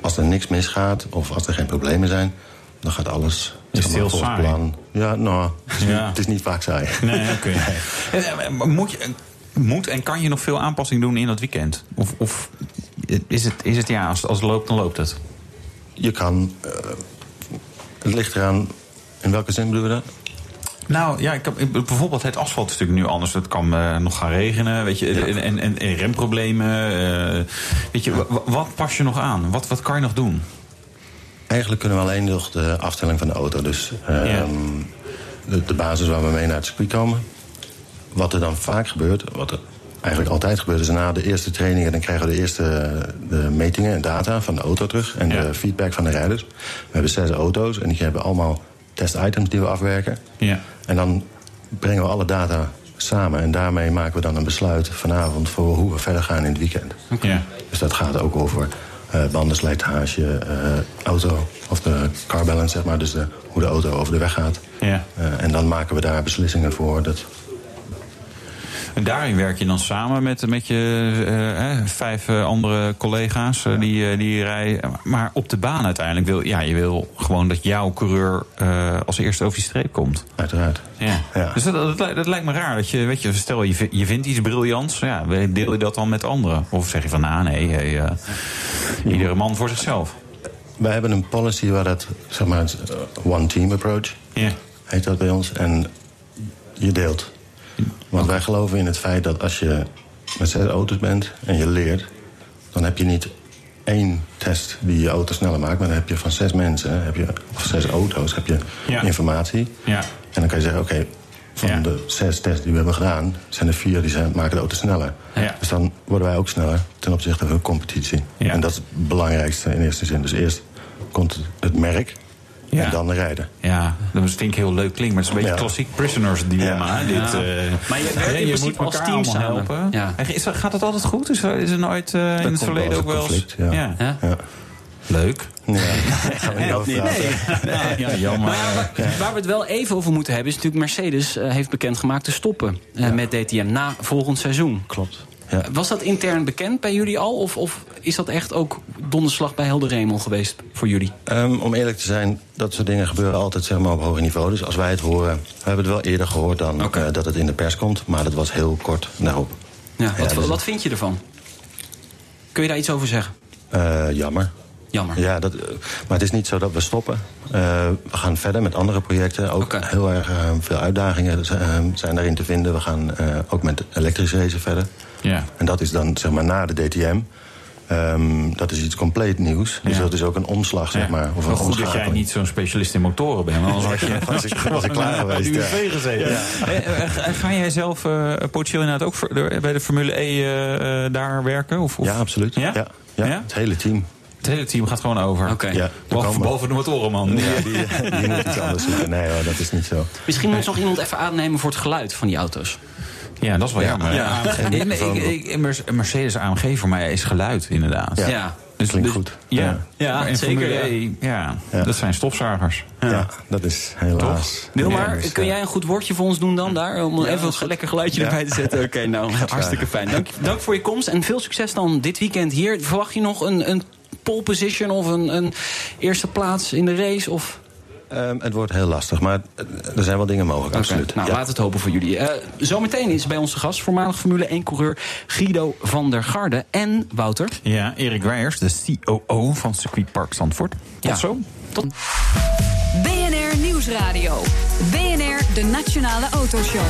[SPEAKER 5] Als er niks misgaat of als er geen problemen zijn... dan gaat alles
[SPEAKER 3] Is het heel saai?
[SPEAKER 5] plan. Ja, nou, het is,
[SPEAKER 3] Ja.
[SPEAKER 5] Niet, het is niet vaak saai.
[SPEAKER 3] Nee, oké. Eh, maar Moet, je, moet en kan je nog veel aanpassing doen in dat weekend? Of, of is, het, is het ja, als, als het loopt, dan loopt het?
[SPEAKER 5] Je kan... eh, het ligt eraan... In welke zin bedoel je dat?
[SPEAKER 3] Nou ja, ik heb, bijvoorbeeld het asfalt is natuurlijk nu anders. Het kan eh, nog gaan regenen, weet je, en, en, en, en remproblemen. eh, weet je, wa- wat pas je nog aan? Wat, wat kan je nog doen?
[SPEAKER 5] Eigenlijk kunnen we alleen nog de afstelling van de auto. Dus ehm,
[SPEAKER 3] Ja.
[SPEAKER 5] de, de basis waar we mee naar het circuit komen. Wat er dan vaak gebeurt, wat er eigenlijk altijd gebeurt... is na de eerste trainingen dan krijgen we de eerste de metingen en data van de auto terug... en
[SPEAKER 3] Ja.
[SPEAKER 5] de feedback van de rijders. We hebben zes auto's en die hebben allemaal test-items die we afwerken.
[SPEAKER 3] Ja.
[SPEAKER 5] En dan brengen we alle data samen... en daarmee maken we dan een besluit vanavond... voor hoe we verder gaan in het weekend.
[SPEAKER 3] Ja.
[SPEAKER 5] Dus dat gaat ook over eh bandenslijtage, eh, auto of de car balance, zeg maar. Dus de, hoe de auto over de weg gaat.
[SPEAKER 3] Ja.
[SPEAKER 5] Eh, en dan maken we daar beslissingen voor. Dat,
[SPEAKER 3] En daarin werk je dan samen met, met je eh, eh, vijf eh, andere collega's die, die rijden. Maar op de baan uiteindelijk wil ja, je wil gewoon dat jouw coureur als eerste over die streep komt.
[SPEAKER 5] uiteraard.
[SPEAKER 3] Ja.
[SPEAKER 5] Ja.
[SPEAKER 3] Dus dat, dat, lijkt- dat lijkt me raar. Dat je, weet je, stel je, je vindt iets briljants, ja, deel je dat dan met anderen? Of zeg je van, nou nee, hey, iedere man voor zichzelf.
[SPEAKER 5] Wij hebben een policy waar dat, zeg maar, one team approach
[SPEAKER 3] Ja.
[SPEAKER 5] heet dat bij ons. En je deelt. Want wij geloven in het feit dat als je met zes auto's bent en je leert... dan heb je niet één test die je auto sneller maakt... maar dan heb je van zes mensen, heb je, of zes auto's, heb je
[SPEAKER 3] Ja.
[SPEAKER 5] informatie.
[SPEAKER 3] Ja.
[SPEAKER 5] En dan kan je zeggen, oké, van
[SPEAKER 3] Ja.
[SPEAKER 5] de zes tests die we hebben gedaan... zijn er vier die zijn, maken de auto sneller.
[SPEAKER 3] Ja.
[SPEAKER 5] Dus dan worden wij ook sneller ten opzichte van de competitie.
[SPEAKER 3] Ja.
[SPEAKER 5] En dat is het belangrijkste in eerste zin. Dus eerst komt het merk
[SPEAKER 3] Ja.
[SPEAKER 5] en dan de rijder.
[SPEAKER 3] Ja, dat ik heel leuk klinkt, maar het is een beetje
[SPEAKER 5] Ja.
[SPEAKER 3] klassiek prisoners dilemma.
[SPEAKER 5] Ja.
[SPEAKER 3] hè, Dit,
[SPEAKER 2] Ja.
[SPEAKER 3] eh,
[SPEAKER 2] Maar je in
[SPEAKER 3] je
[SPEAKER 2] principe
[SPEAKER 3] moet
[SPEAKER 2] als
[SPEAKER 3] elkaar
[SPEAKER 2] team samen.
[SPEAKER 3] helpen.
[SPEAKER 2] Ja.
[SPEAKER 3] En Is, gaat het altijd goed? Is er, is er nooit eh, in het verleden ook wel
[SPEAKER 5] eens ja.
[SPEAKER 2] Ja?
[SPEAKER 5] Ja.
[SPEAKER 3] Leuk.
[SPEAKER 5] Ja, daar gaan we niet over praten.
[SPEAKER 3] Ja, ja, jammer.
[SPEAKER 2] Maar ja, waar, waar we het wel even over moeten hebben... is natuurlijk Mercedes eh, heeft bekendgemaakt te stoppen eh, met DTM na volgend seizoen.
[SPEAKER 5] Klopt. Ja.
[SPEAKER 2] Was dat intern bekend bij jullie al? Of, of is dat echt ook donderslag bij Helder Hemel geweest voor jullie?
[SPEAKER 5] Ehm, om eerlijk te zijn, dat soort dingen gebeuren altijd zeg maar, op hoger niveau. Dus als wij het horen, we hebben het wel eerder gehoord dan eh, dat het in de pers komt. Maar dat was heel kort daarop.
[SPEAKER 2] Ja, wat,
[SPEAKER 5] Ja, dus-
[SPEAKER 2] wat vind je ervan? Kun je daar iets over zeggen?
[SPEAKER 5] Eh, jammer.
[SPEAKER 2] Jammer.
[SPEAKER 5] Ja, dat, eh, maar het is niet zo dat we stoppen. Eh, we gaan verder met andere projecten. Ook heel erg eh, veel uitdagingen zijn, zijn daarin te vinden. We gaan eh, ook met elektrisch racen verder.
[SPEAKER 3] Ja.
[SPEAKER 5] En dat is dan zeg maar na de DTM. Ehm, dat is iets compleet nieuws. Dus
[SPEAKER 3] Ja.
[SPEAKER 5] dat is ook een omslag, zeg
[SPEAKER 3] Ja.
[SPEAKER 5] maar. Of een
[SPEAKER 3] goed dat jij niet zo'n specialist in motoren bent. want Anders had je
[SPEAKER 5] Was ik- was ik klaar geweest, ja.
[SPEAKER 3] Gezeten. Eh, Ga ga jij zelf eh, potentieel inderdaad ook voor- bij de Formule E daar werken? Of, of?
[SPEAKER 5] Ja, absoluut.
[SPEAKER 3] Ja?
[SPEAKER 5] Ja? Ja,
[SPEAKER 3] Ja?
[SPEAKER 5] Het hele team.
[SPEAKER 3] Het hele team gaat gewoon over.
[SPEAKER 2] Oké.
[SPEAKER 5] Ja, komen-
[SPEAKER 3] behalve de motorenman.
[SPEAKER 5] Ja, die, die moet iets anders zoeken. Nee hoor, dat is niet zo.
[SPEAKER 2] Misschien moet nog iemand even aannemen voor het geluid van die auto's.
[SPEAKER 3] Ja, dat is wel jammer.
[SPEAKER 2] Ja.
[SPEAKER 3] Ik- ik- Mercedes AMG voor mij is geluid, inderdaad.
[SPEAKER 5] Ja.
[SPEAKER 2] Ja.
[SPEAKER 3] Dus,
[SPEAKER 5] Klinkt
[SPEAKER 3] dus-
[SPEAKER 5] goed.
[SPEAKER 3] Ja,
[SPEAKER 2] Ja,
[SPEAKER 3] Maar
[SPEAKER 2] zeker, ja.
[SPEAKER 3] E, ja.
[SPEAKER 5] Ja.
[SPEAKER 3] dat zijn stofzuigers.
[SPEAKER 5] Ja, dat is helaas.
[SPEAKER 2] Wilmar,
[SPEAKER 5] Ja, dus,
[SPEAKER 2] kun
[SPEAKER 5] eh,
[SPEAKER 2] jij een goed woordje voor ons doen dan daar? Om even een lekker geluidje erbij te zetten. Oké, nou, hartstikke fijn. Dank, dank voor je komst en veel succes dan dit weekend hier. Verwacht je nog een, een pole position of een, een eerste plaats in de race? Of...
[SPEAKER 5] ehm, het wordt heel lastig, maar er zijn wel dingen mogelijk, absoluut.
[SPEAKER 2] Nou,
[SPEAKER 5] Ja.
[SPEAKER 2] laat het hopen voor jullie. Eh, zometeen is bij onze gast voormalig Formule 1-coureur Guido van der Garde. En Wouter.
[SPEAKER 3] Ja, Erik Weijers, de COO van Circuitpark Zandvoort. Tot
[SPEAKER 2] Ja.
[SPEAKER 3] zo.
[SPEAKER 2] Tot
[SPEAKER 1] BNR Nieuwsradio. BNR, de Nationale Autoshow.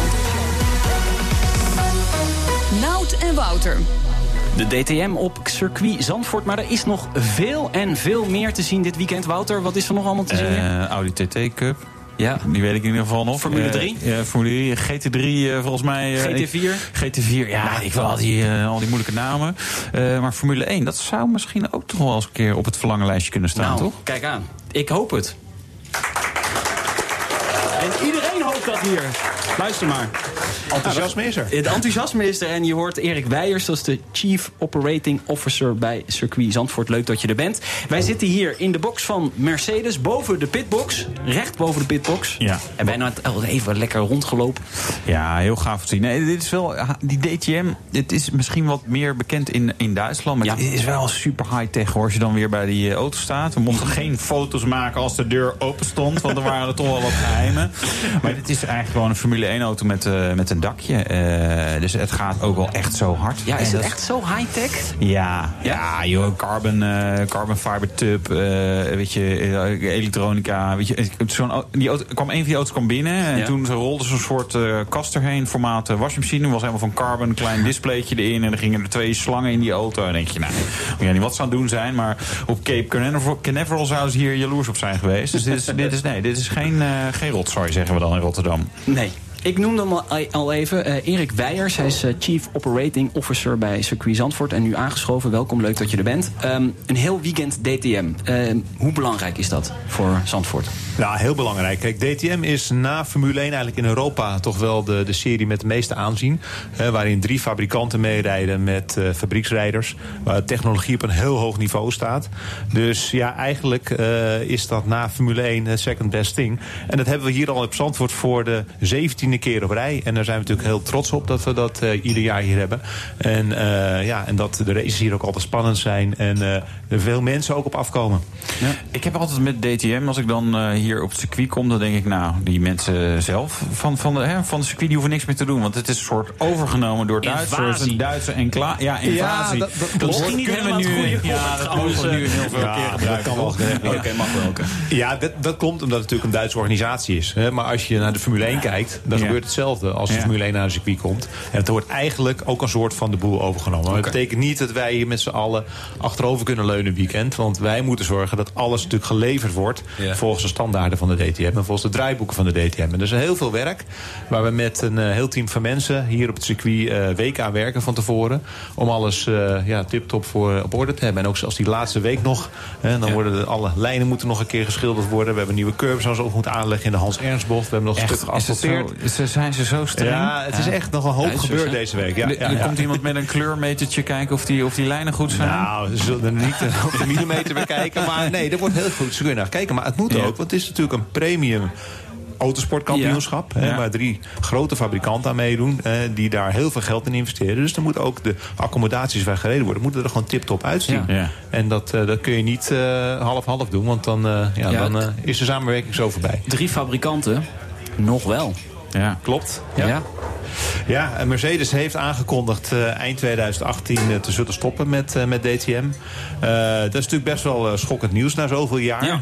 [SPEAKER 1] Nout en Wouter.
[SPEAKER 2] De DTM op circuit Zandvoort. Maar er is nog veel en veel meer te zien dit weekend. Wouter, wat is er nog allemaal te zien?
[SPEAKER 3] Eh, Audi TT Cup.
[SPEAKER 2] ja.
[SPEAKER 3] Die weet ik in ieder geval nog.
[SPEAKER 2] Formule
[SPEAKER 3] Eh,
[SPEAKER 2] 3?
[SPEAKER 3] ja, Formule 3. GT3 eh, volgens mij. eh,
[SPEAKER 2] GT4?
[SPEAKER 3] ik- GT4, ja, ik wil al die, eh, al die moeilijke namen. Eh, maar Formule 1, dat zou misschien ook toch wel eens een keer op het verlangenlijstje kunnen staan,
[SPEAKER 2] Nou,
[SPEAKER 3] toch?
[SPEAKER 2] kijk aan. Ik hoop het. En iedereen hoopt dat hier. Luister maar.
[SPEAKER 6] Enthousiasme is er.
[SPEAKER 2] Het enthousiasme is er en je hoort Erik Weijers, dat is de Chief Operating Officer bij Circuit Zandvoort. Leuk dat je er bent. Wij zitten hier in de box van Mercedes, boven de pitbox. Recht boven de pitbox.
[SPEAKER 3] Ja.
[SPEAKER 2] En bijna al even lekker rondgelopen.
[SPEAKER 3] Ja, heel gaaf te zien. Nee, dit is wel, die DTM, dit is misschien wat meer bekend in, in Duitsland. Maar
[SPEAKER 2] Ja.
[SPEAKER 3] het is wel super high-tech hoor, als je dan weer bij die eh, auto staat. We mochten geen foto's maken als de deur open stond, want er waren er toch wel wat geheimen. Maar dit is eigenlijk gewoon een Formule 1 auto met, eh, met een dakje. Eh, dus het gaat ook wel echt zo hard.
[SPEAKER 2] Ja, is
[SPEAKER 3] En
[SPEAKER 2] het
[SPEAKER 3] dat-
[SPEAKER 2] echt zo high-tech?
[SPEAKER 3] Ja, ja, joh, carbon, eh, carbon fiber tub, weet je, elektronica, weet je, zo'n die auto, kwam een van die auto's kwam binnen en
[SPEAKER 2] Ja.
[SPEAKER 3] toen rolde zo'n soort kast erheen, formaat wasmachine, was helemaal van carbon, een klein displaytje erin en dan gingen er twee slangen in die auto en dan denk je, nou, ik weet niet wat ze aan het doen zijn, maar op Cape Canaveral, Canaveral zouden ze hier jaloers op zijn geweest. Dus dit is, dit is nee, dit is geen, eh geen rotzooi, zeggen we dan in Rotterdam.
[SPEAKER 2] Nee. Ik noemde hem al- al even, eh, Erik Weijers. Hij is eh, Chief Operating Officer bij Circuit Zandvoort. En nu aangeschoven, welkom, leuk dat je er bent. Ehm, een heel weekend DTM. Ehm, hoe belangrijk is dat voor Zandvoort?
[SPEAKER 6] Nou, heel belangrijk. Kijk, DTM is na Formule 1 eigenlijk in Europa toch wel de, de serie met de meeste aanzien. Waarin drie fabrikanten meerijden met eh, fabrieksrijders. Waar technologie op een heel hoog niveau staat. Dus ja, eigenlijk eh, is dat na Formule 1 het second best thing. En dat hebben we hier al op Zandvoort voor de zeventiende keer op rij. En daar zijn we natuurlijk heel trots op dat we dat eh, ieder jaar hier hebben. En, eh, ja, en dat de races hier ook altijd spannend zijn. En eh, er veel mensen ook op afkomen.
[SPEAKER 3] Ik heb altijd met DTM, als ik dan eh, hier op het circuit kom, dan denk ik, nou, die mensen zelf van, van, de, hè, van de circuit die hoeven niks meer te doen. Want het is een soort overgenomen door Duitsers. Een Duitse ja, invasie.
[SPEAKER 6] dat- dat
[SPEAKER 3] dat
[SPEAKER 6] klopt.
[SPEAKER 3] kunnen we
[SPEAKER 2] Helemaal het
[SPEAKER 3] nu. Ja, dat mogen we nu heel veel
[SPEAKER 6] Ja,
[SPEAKER 3] keer
[SPEAKER 6] dat
[SPEAKER 3] gebruiken.
[SPEAKER 6] kan wel worden.
[SPEAKER 2] Oké, mag wel. oké.
[SPEAKER 6] Ja, dat, dat komt omdat het natuurlijk een Duitse organisatie is. Hè. Maar als je naar de Formule 1 kijkt, dan
[SPEAKER 3] Ja.
[SPEAKER 6] Gebeurt hetzelfde als de. Formule 1 naar een circuit komt. En het wordt eigenlijk ook een soort van de boel overgenomen. Maar dat betekent niet dat wij hier met z'n allen achterover kunnen leunen weekend. Want wij moeten zorgen dat alles natuurlijk geleverd wordt volgens de standaarden van de DTM en volgens de draaiboeken van de DTM. En er is heel veel werk waar we met een eh, heel team van mensen hier op het circuit eh week aan werken van tevoren. Om alles eh ja, tip-top voor op orde te hebben. En ook zoals die laatste week nog. Hè, dan worden de, alle lijnen moeten nog een keer geschilderd worden. We hebben nieuwe curbs zoals ook moeten aanleggen in de Hans Ernstbocht. We hebben nog een stuk geasfalteerd.
[SPEAKER 3] Is- zijn ze zo streng?
[SPEAKER 6] Ja, het is echt nog een hoop gebeurd deze week. Ja,
[SPEAKER 3] Er- er komt iemand met een kleurmetertje kijken of die, of die lijnen goed zijn.
[SPEAKER 6] Nou, ze zullen er niet eh, op de millimeter weer kijken. Maar nee, dat wordt heel goed. Ze kunnen naar kijken. Maar het moet ook, want het is natuurlijk een premium autosportkampioenschap. Hè,
[SPEAKER 3] Ja.
[SPEAKER 6] Waar drie grote fabrikanten aan meedoen. die daar heel veel geld in investeren. Dus dan moeten ook de accommodaties waar gereden worden... moeten er gewoon tip-top uitzien.
[SPEAKER 3] Ja. Ja.
[SPEAKER 6] En dat, eh, dat kun je niet eh, half-half doen. Want dan, ja,
[SPEAKER 2] Ja.
[SPEAKER 6] dan is de samenwerking zo voorbij.
[SPEAKER 2] Drie fabrikanten, nog wel.
[SPEAKER 3] Ja.
[SPEAKER 6] Klopt.
[SPEAKER 2] Ja.
[SPEAKER 6] Ja, en Mercedes heeft aangekondigd eh, eind 2018 eh, te zullen stoppen met, eh, met DTM. Dat is natuurlijk best wel schokkend nieuws na zoveel jaar.
[SPEAKER 2] Ja.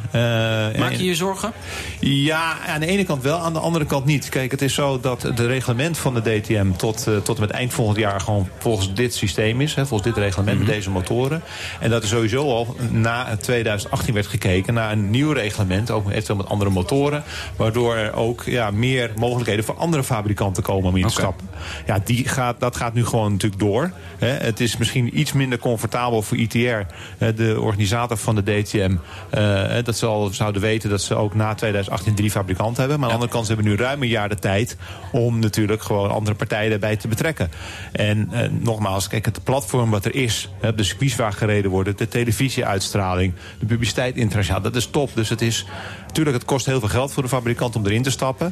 [SPEAKER 2] Maak je je zorgen?
[SPEAKER 6] ja, aan de ene kant wel, aan de andere kant niet. Kijk, het is zo dat het reglement van de DTM tot, tot en met eind volgend jaar gewoon volgens dit systeem is. Hè, volgens dit reglement met deze motoren. En dat er sowieso al na 2018 werd gekeken naar een nieuw reglement. Ook eventueel met andere motoren. Waardoor er ook ja, meer mogelijkheden voor andere fabrikanten komen om hier te stappen. Ja, die gaat, dat gaat nu gewoon natuurlijk door. Hè. Het is misschien iets minder comfortabel voor ITR, hè, de organisator van de DTM. eh, dat ze al zouden weten dat ze ook na 2018 drie fabrikanten hebben. Maar aan de andere kant ze hebben nu ruim een jaar de tijd om natuurlijk gewoon andere partijen erbij te betrekken. En eh, nogmaals, kijk, het platform wat er is, de circuits waar gereden worden, de televisieuitstraling, de publiciteit internationaal, dat is top. Dus het is natuurlijk, het kost heel veel geld voor de fabrikant om erin te stappen.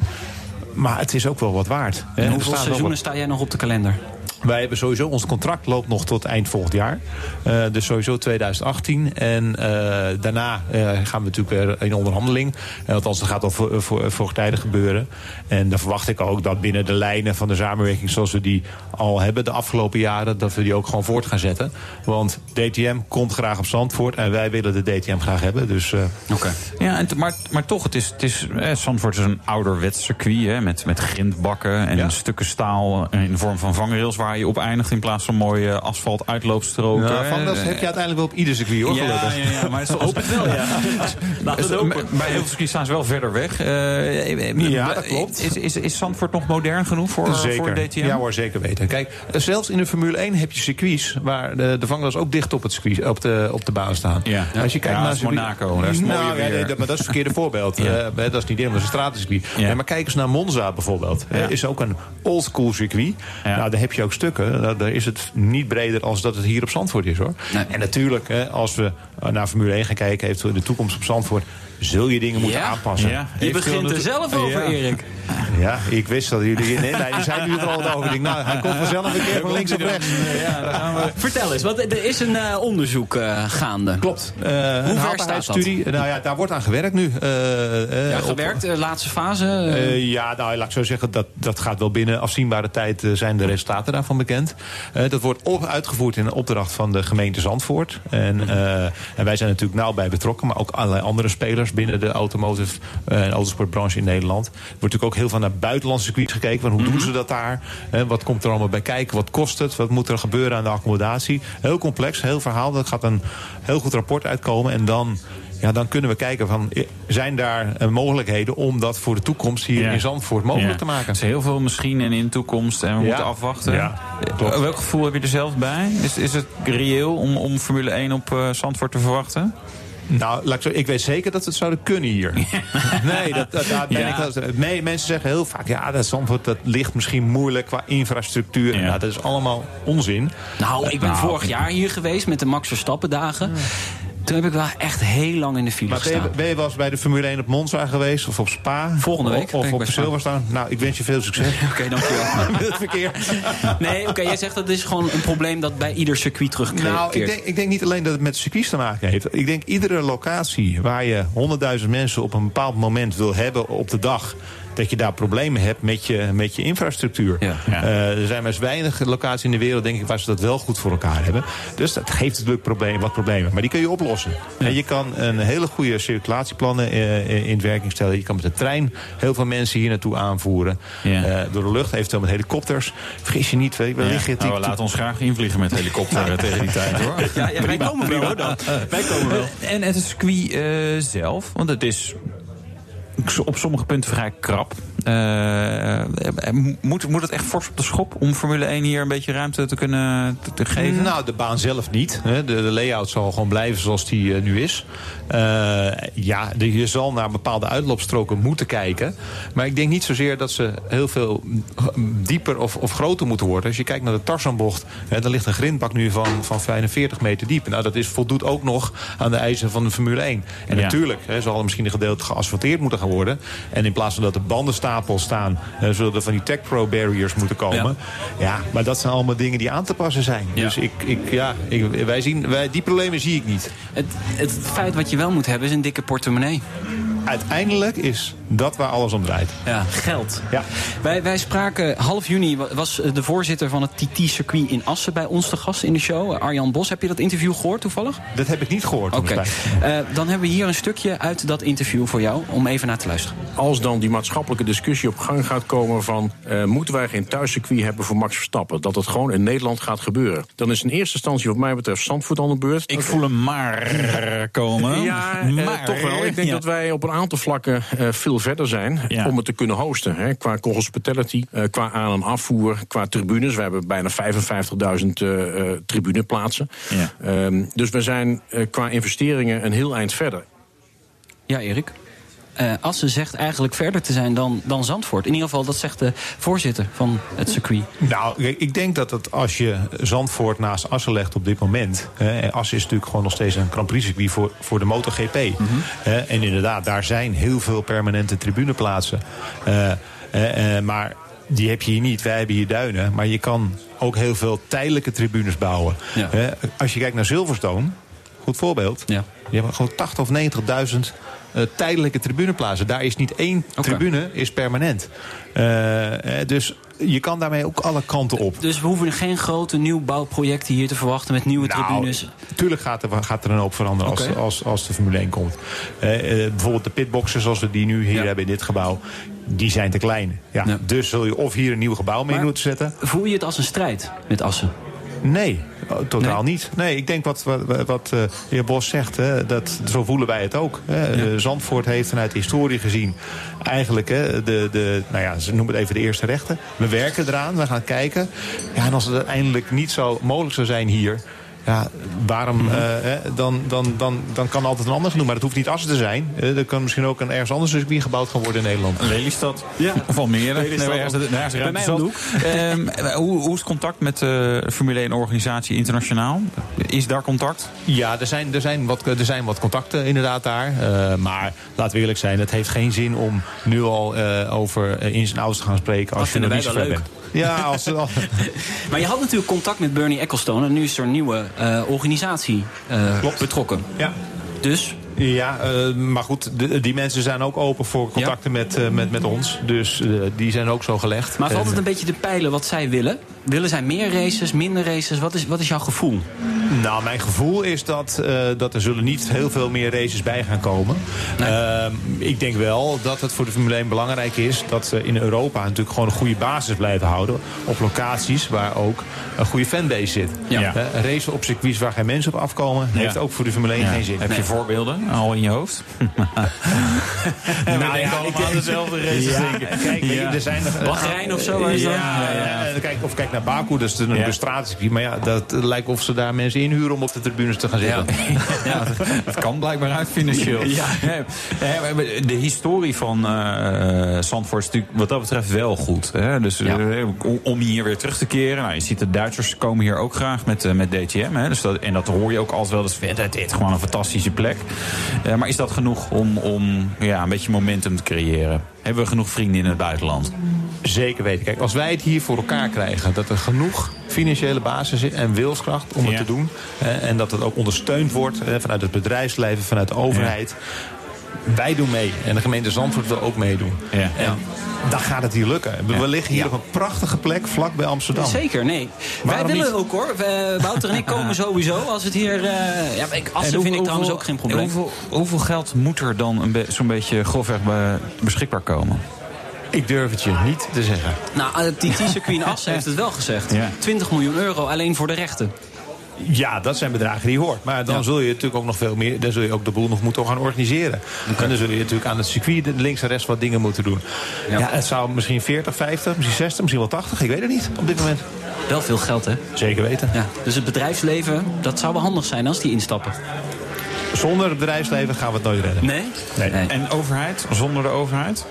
[SPEAKER 6] Maar het is ook wel wat waard.
[SPEAKER 2] En hoeveel seizoenen sta jij nog op de kalender?
[SPEAKER 6] Wij hebben sowieso, ons contract loopt nog tot eind volgend jaar. Eh, dus sowieso 2018. En eh, daarna eh, gaan we natuurlijk weer in onderhandeling. Althans, dat gaat al voor, voor, voortijdig gebeuren. En dan verwacht ik ook dat binnen de lijnen van de samenwerking zoals we die al hebben de afgelopen jaren, dat we die ook gewoon voort gaan zetten. Want DTM komt graag op Zandvoort en wij willen de DTM graag hebben. Dus,
[SPEAKER 2] Oké.
[SPEAKER 3] Ja, en maar, maar toch, het is, het is, eh, Zandvoort is een ouderwets circuit hè, met, met grindbakken en
[SPEAKER 6] Ja.
[SPEAKER 3] stukken staal in de vorm van vangrails waar je op eindigt in plaats van mooie asfalt uitloopstroken.
[SPEAKER 6] nou, van dat heb je uiteindelijk wel op ieder circuit hoor,
[SPEAKER 3] ja,
[SPEAKER 6] gelukkig.
[SPEAKER 3] ja, ja, maar het het wel, ja.
[SPEAKER 2] We het hopen.
[SPEAKER 3] Bij heel veel circuits staan ze wel verder weg. Eh,
[SPEAKER 6] Ja, dat klopt.
[SPEAKER 3] Is, is, is Zandvoort nog modern genoeg voor,
[SPEAKER 6] Zeker.
[SPEAKER 3] voor DTM?
[SPEAKER 6] Ja hoor, zeker weten. Kijk, zelfs in de Formule 1 heb je circuits... waar de, de vangrails ook dicht op, het circuit, op, de, op de baan staan.
[SPEAKER 3] Ja.
[SPEAKER 6] Als je kijkt
[SPEAKER 3] Ja,
[SPEAKER 6] naar
[SPEAKER 3] dat is
[SPEAKER 6] circuit-
[SPEAKER 3] Monaco, daar is
[SPEAKER 6] nou, ja, nee, dat, maar dat is het verkeerde voorbeeld.
[SPEAKER 3] Ja.
[SPEAKER 6] Eh, hè, dat is niet helemaal een stratencircuit.
[SPEAKER 3] Ja.
[SPEAKER 6] Maar kijk eens naar Monza bijvoorbeeld.
[SPEAKER 3] Ja.
[SPEAKER 6] Eh, is ook een oldschool circuit.
[SPEAKER 3] Ja.
[SPEAKER 6] Nou, daar heb je ook stukken. Nou, daar is het niet breder als dat het hier op Zandvoort is hoor.
[SPEAKER 2] Nee.
[SPEAKER 6] En natuurlijk, hè, als we naar Formule 1 gaan kijken... heeft de toekomst op Zandvoort... zul je dingen moeten
[SPEAKER 2] Ja.
[SPEAKER 6] aanpassen.
[SPEAKER 3] Ja.
[SPEAKER 2] Je begint er zelf over. Erik.
[SPEAKER 6] Ja, ik wist dat jullie... Nee, nee, die zijn nu er al over. Ik nou, hij komt vanzelf een keer van links op rechts.
[SPEAKER 3] We.
[SPEAKER 2] Vertel eens, want er is een eh, onderzoek eh, gaande.
[SPEAKER 6] Klopt. Uh,
[SPEAKER 2] ver staat dat?
[SPEAKER 6] Nou ja, daar wordt aan gewerkt nu. Eh, eh,
[SPEAKER 2] Ja, gewerkt, eh, laatste fase. eh.
[SPEAKER 6] Eh, ja, nou, laat ik zo zeggen, dat, dat gaat wel binnen afzienbare tijd eh, zijn de resultaten daarvan bekend. Eh, dat wordt op, uitgevoerd in een opdracht van de gemeente Zandvoort. En, eh, en wij zijn natuurlijk nauw bij betrokken, maar ook allerlei andere spelers binnen de automotive eh, en autosportbranche in Nederland. Er wordt natuurlijk ook heel veel naar buitenlandse circuits gekeken. Van hoe doen ze dat daar? Wat komt er allemaal bij kijken? Wat kost het? Wat moet er gebeuren aan de accommodatie? Heel complex, heel verhaal. Er gaat een heel goed rapport uitkomen. En dan ja, dan kunnen we kijken van, eh, zijn daar eh, mogelijkheden om dat voor de toekomst hier
[SPEAKER 3] Ja.
[SPEAKER 6] in Zandvoort mogelijk
[SPEAKER 3] Ja.
[SPEAKER 6] te maken?
[SPEAKER 3] Er is heel veel misschien en in de toekomst en we
[SPEAKER 6] Ja.
[SPEAKER 3] moeten afwachten. Welk gevoel heb je er zelf bij? Is, is het reëel om, om Formule 1 op Zandvoort te verwachten?
[SPEAKER 6] Nou, ik, weet zeker dat we het zouden kunnen hier. nee, dat, dat, daar ben
[SPEAKER 3] Ja.
[SPEAKER 6] ik wel- nee, mensen zeggen heel vaak, ja, dat Zandvoort dat ligt misschien moeilijk qua infrastructuur.
[SPEAKER 3] Ja.
[SPEAKER 6] Nou, dat is allemaal onzin.
[SPEAKER 2] Nou, ik ben
[SPEAKER 3] Nou,
[SPEAKER 2] vorig jaar hier geweest met de Max Verstappen dagen. Toen heb ik wel echt heel lang in de file
[SPEAKER 6] Maar ben je,
[SPEAKER 2] gestaan.
[SPEAKER 6] ben je eens bij de Formule 1 op Monza geweest of op Spa?
[SPEAKER 2] Volgende week
[SPEAKER 6] Of, op. Silverstone? Nou, ik wens je veel succes.
[SPEAKER 2] Oké, dankjewel.
[SPEAKER 6] Met het verkeer.
[SPEAKER 2] Nee, oké, jij zegt dat is gewoon een probleem dat bij ieder circuit terugkeert.
[SPEAKER 6] Nou, ik denk, ik denk niet alleen dat het met circuits te maken heeft. Ik denk iedere locatie waar je 100.000 mensen op een bepaald moment wil hebben op de dag dat je daar problemen hebt met je, met je infrastructuur.
[SPEAKER 2] Ja.
[SPEAKER 3] Ja.
[SPEAKER 6] Eh, er zijn maar eens weinig locaties in de wereld, denk ik, waar ze dat wel goed voor elkaar hebben. Dus dat geeft natuurlijk probleem, wat problemen. Maar die kun je oplossen. En je kan een hele goede circulatieplannen eh, in werking stellen. Je kan met de trein heel veel mensen hier naartoe aanvoeren.
[SPEAKER 3] Ja.
[SPEAKER 6] Eh, door de lucht, eventueel met helikopters. Vergis je niet, weet je, wellicht
[SPEAKER 3] Ja.
[SPEAKER 6] je
[SPEAKER 3] Nou, we laten ons graag invliegen met helikopter tegen die tijd hoor.
[SPEAKER 2] Ja, ja, wij komen wel hoor dan. Wij komen wel.
[SPEAKER 3] En het circuit eh, zelf, want het is op sommige punten vrij krap. Eh, eh, moet, moet het echt fors op de schop om Formule 1 hier een beetje ruimte te kunnen te, geven?
[SPEAKER 6] Nou, de baan zelf niet. hè. De, de layout zal gewoon blijven zoals die eh, nu is. Eh, ja, de- je zal naar bepaalde uitloopstroken moeten kijken. Maar ik denk niet zozeer dat ze heel veel mm, dieper of, of groter moeten worden. Als je kijkt naar de Tarzanbocht, hè, daar ligt een grindbak nu van, van 45 meter diep. Nou, dat is, voldoet ook nog aan de eisen van de Formule 1. En
[SPEAKER 3] Ja.
[SPEAKER 6] natuurlijk hè, zal er misschien een gedeelte geasfalteerd moeten gaan worden. En in plaats van dat er bandenstapels staan, zullen er van die Tech Pro barriers moeten komen. Ja. maar dat zijn allemaal dingen die aan te passen zijn.
[SPEAKER 2] Ja.
[SPEAKER 6] Dus ik, ik, ja, ik, wij zien, wij, die problemen zie ik niet.
[SPEAKER 2] Het, het feit wat je wel moet hebben is een dikke portemonnee.
[SPEAKER 6] Uiteindelijk is dat waar alles om draait.
[SPEAKER 2] Ja, geld.
[SPEAKER 6] Ja.
[SPEAKER 2] Wij, wij spraken half juni, wa- was de voorzitter van het TT-circuit in Assen bij ons te gast in de show. Arjan Bos, heb je dat interview gehoord toevallig?
[SPEAKER 6] Dat heb ik niet gehoord.
[SPEAKER 2] Oké. Eh, dan hebben we hier een stukje uit dat interview voor jou om even naar te luisteren.
[SPEAKER 7] Als dan die maatschappelijke discussie op gang gaat komen van... eh, moeten wij geen thuiscircuit hebben voor Max Verstappen? Dat het gewoon in Nederland gaat gebeuren. Dan is in eerste instantie wat mij betreft Zandvoort aan de beurt.
[SPEAKER 3] Ik voel hem maar komen.
[SPEAKER 7] Ja, eh,
[SPEAKER 3] maar,
[SPEAKER 7] toch wel. Ik denk
[SPEAKER 3] ja.
[SPEAKER 7] dat wij op een aantal vlakken eh, veel veel verder zijn
[SPEAKER 3] Ja.
[SPEAKER 7] om het te kunnen hosten. Hè, qua hospitality, eh, qua aan- en afvoer, qua tribunes. We hebben bijna 55.000 eh, eh, tribuneplaatsen.
[SPEAKER 3] Ja.
[SPEAKER 7] Ehm, dus we zijn eh, qua investeringen een heel eind verder.
[SPEAKER 2] Ja, Erik. Eh Assen zegt eigenlijk verder te zijn dan, dan Zandvoort. In ieder geval, dat zegt de voorzitter van het circuit.
[SPEAKER 6] Nou, ik denk dat het als je Zandvoort naast Assen legt op dit moment. Hè, en Assen is natuurlijk gewoon nog steeds een Grand Prix circuit voor, voor de MotoGP. Hè, en inderdaad, daar zijn heel veel permanente tribuneplaatsen. Eh, eh, maar die heb je hier niet. Wij hebben hier duinen. Maar je kan ook heel veel tijdelijke tribunes bouwen.
[SPEAKER 2] Ja.
[SPEAKER 6] Als je kijkt naar Silverstone, goed voorbeeld.
[SPEAKER 2] Ja.
[SPEAKER 6] Je hebt gewoon 80 of 90.000 eh, tijdelijke tribuneplaatsen. Daar is niet één tribune, is permanent. Eh, eh, dus je kan daarmee ook alle kanten op.
[SPEAKER 2] Dus we hoeven geen grote nieuwbouwprojecten hier te verwachten met nieuwe tribunes.
[SPEAKER 6] Tuurlijk gaat er, gaat er een hoop veranderen als, als, als de Formule 1 komt. Bijvoorbeeld de pitboxen zoals we die nu hier
[SPEAKER 2] Ja.
[SPEAKER 6] hebben in dit gebouw. Die zijn te klein. Ja,
[SPEAKER 2] Ja.
[SPEAKER 6] Dus zul je of hier een nieuw gebouw mee
[SPEAKER 2] Maar-
[SPEAKER 6] moeten zetten.
[SPEAKER 2] Voel je het als een strijd met Assen?
[SPEAKER 6] Nee, totaal niet. Nee, ik denk wat, wat, wat eh, de heer Bos zegt, hè, dat, zo voelen wij het ook. Hè. Eh, Zandvoort heeft vanuit de historie gezien eigenlijk hè, de, de, nou ja, ze noemen het even de eerste rechten. We werken eraan, we gaan kijken. Ja, en als het uiteindelijk niet zo mogelijk zou zijn hier... Ja, waarom,
[SPEAKER 3] Mhm.
[SPEAKER 6] eh, hè, dan, dan, dan, dan kan altijd een ander doen. Maar dat hoeft niet Assen te zijn. Eh, er kan misschien ook een ergens anders circuit gebouwd gaan worden in Nederland.
[SPEAKER 3] Lelystad.
[SPEAKER 2] Ja.
[SPEAKER 3] Of Almere.
[SPEAKER 2] Lelystad.
[SPEAKER 3] Nee, ergens- ergens
[SPEAKER 2] Bij mij
[SPEAKER 3] zat.
[SPEAKER 2] om de hoek.
[SPEAKER 3] Ehm, hoe, hoe is contact met de Formule 1 organisatie internationaal? Is daar contact?
[SPEAKER 6] Ja, er zijn, er zijn, wat, er zijn wat contacten inderdaad daar. Eh, maar laten we eerlijk zijn, het heeft geen zin om nu al eh, over eh, ins en outs te gaan spreken als
[SPEAKER 2] Dat
[SPEAKER 6] je nog niet zo bent. Ja, als, als-
[SPEAKER 2] Maar je had natuurlijk contact met Bernie Ecclestone en nu is er een nieuwe eh, organisatie eh, betrokken.
[SPEAKER 6] ja.
[SPEAKER 2] Dus
[SPEAKER 6] Ja, eh, maar goed, de- die mensen zijn ook open voor contacten met, eh, met, met ons. Dus eh, die zijn ook zo gelegd.
[SPEAKER 2] Maar het is altijd een beetje de pijlen wat zij willen. Willen zij meer races, minder races? Wat is, wat is jouw gevoel?
[SPEAKER 6] Nou, mijn gevoel is dat, eh, dat er zullen niet heel veel meer races bij gaan komen. Ehm, ik denk wel dat het voor de Formule 1 belangrijk is... dat ze in Europa natuurlijk gewoon een goede basis blijven houden... op locaties waar ook een goede fanbase zit.
[SPEAKER 2] Ja.
[SPEAKER 6] Eh, een race op circuits waar geen mensen op afkomen... heeft ook voor de Formule 1 geen zin.
[SPEAKER 3] Heb je voorbeelden al in je hoofd?
[SPEAKER 6] Nou ja, ik denk
[SPEAKER 3] dezelfde races
[SPEAKER 6] Ja, kijk, er zijn nog-
[SPEAKER 2] Bahrein of zo, is dat?
[SPEAKER 6] Ja, ja, en Kijk, of kijk naar Baku, dat is een
[SPEAKER 3] Ja.
[SPEAKER 6] bestratingsgebied. Maar ja, dat lijkt of ze daar mensen inhuren om op de tribunes te gaan zitten.
[SPEAKER 3] Ja, dat kan blijkbaar uit financieel. Ja. De historie van eh Zandvoort is natuurlijk wat dat betreft wel goed. Hè? Dus
[SPEAKER 2] Ja.
[SPEAKER 3] eh, om- hier weer terug te keren. Nou, je ziet de Duitsers komen hier ook graag met, eh, met DTM. Hè? Dus dat, en dat hoor je ook altijd wel. Dus het is gewoon een fantastische plek. Eh, maar is dat genoeg om, om ja, een beetje momentum te creëren? Hebben we genoeg vrienden in het buitenland?
[SPEAKER 6] Zeker weten. Kijk, als wij het hier voor elkaar krijgen, dat er genoeg financiële basis is en wilskracht om het
[SPEAKER 3] Ja.
[SPEAKER 6] te doen. en dat het ook ondersteund wordt vanuit het bedrijfsleven, vanuit de overheid. Wij doen mee. En de gemeente Zandvoort wil ook meedoen.
[SPEAKER 3] Ja.
[SPEAKER 6] En dan gaat het hier lukken. We liggen hier op een prachtige plek vlak bij Amsterdam.
[SPEAKER 2] Zeker, nee.
[SPEAKER 6] Waarom
[SPEAKER 2] Wij willen
[SPEAKER 6] niet?
[SPEAKER 2] ook hoor. We, Wouter en ik komen sowieso als het hier... eh ja, ik, Assen
[SPEAKER 3] En
[SPEAKER 2] vind ik trouwens ook geen probleem.
[SPEAKER 3] Hoeveel, hoeveel geld moet er dan be- zo'n beetje grofweg be- beschikbaar komen?
[SPEAKER 6] Ik durf het je niet te zeggen.
[SPEAKER 2] Nou, het TT-circuit in Assen heeft het wel gezegd.
[SPEAKER 3] Ja.
[SPEAKER 2] 20 miljoen euro alleen voor de rechten.
[SPEAKER 6] Ja, dat zijn bedragen die je hoort. Maar dan
[SPEAKER 2] Ja.
[SPEAKER 6] zul je natuurlijk ook nog veel meer. Dan zul je ook de boel nog moeten gaan organiseren. En dan zul je natuurlijk aan het circuit de links en rechts wat dingen moeten doen. Ja. het zou misschien 40, 50, misschien 60, misschien wel 80. Ik weet het niet op dit moment.
[SPEAKER 2] Wel veel geld, hè?
[SPEAKER 6] Zeker weten.
[SPEAKER 2] Ja. Dus het bedrijfsleven, dat zou wel handig zijn als die instappen.
[SPEAKER 6] Zonder het bedrijfsleven gaan we het nooit redden.
[SPEAKER 2] Nee?
[SPEAKER 6] Nee.
[SPEAKER 3] En overheid? Zonder de overheid?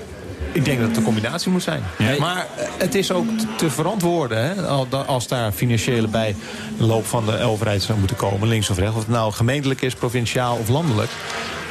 [SPEAKER 6] Ik denk dat het een combinatie moet zijn. Maar eh, het is ook te verantwoorden hè, als daar financiële bijloop van de overheid zou moeten komen, links of rechts. Of het nou gemeentelijk is, provinciaal of landelijk.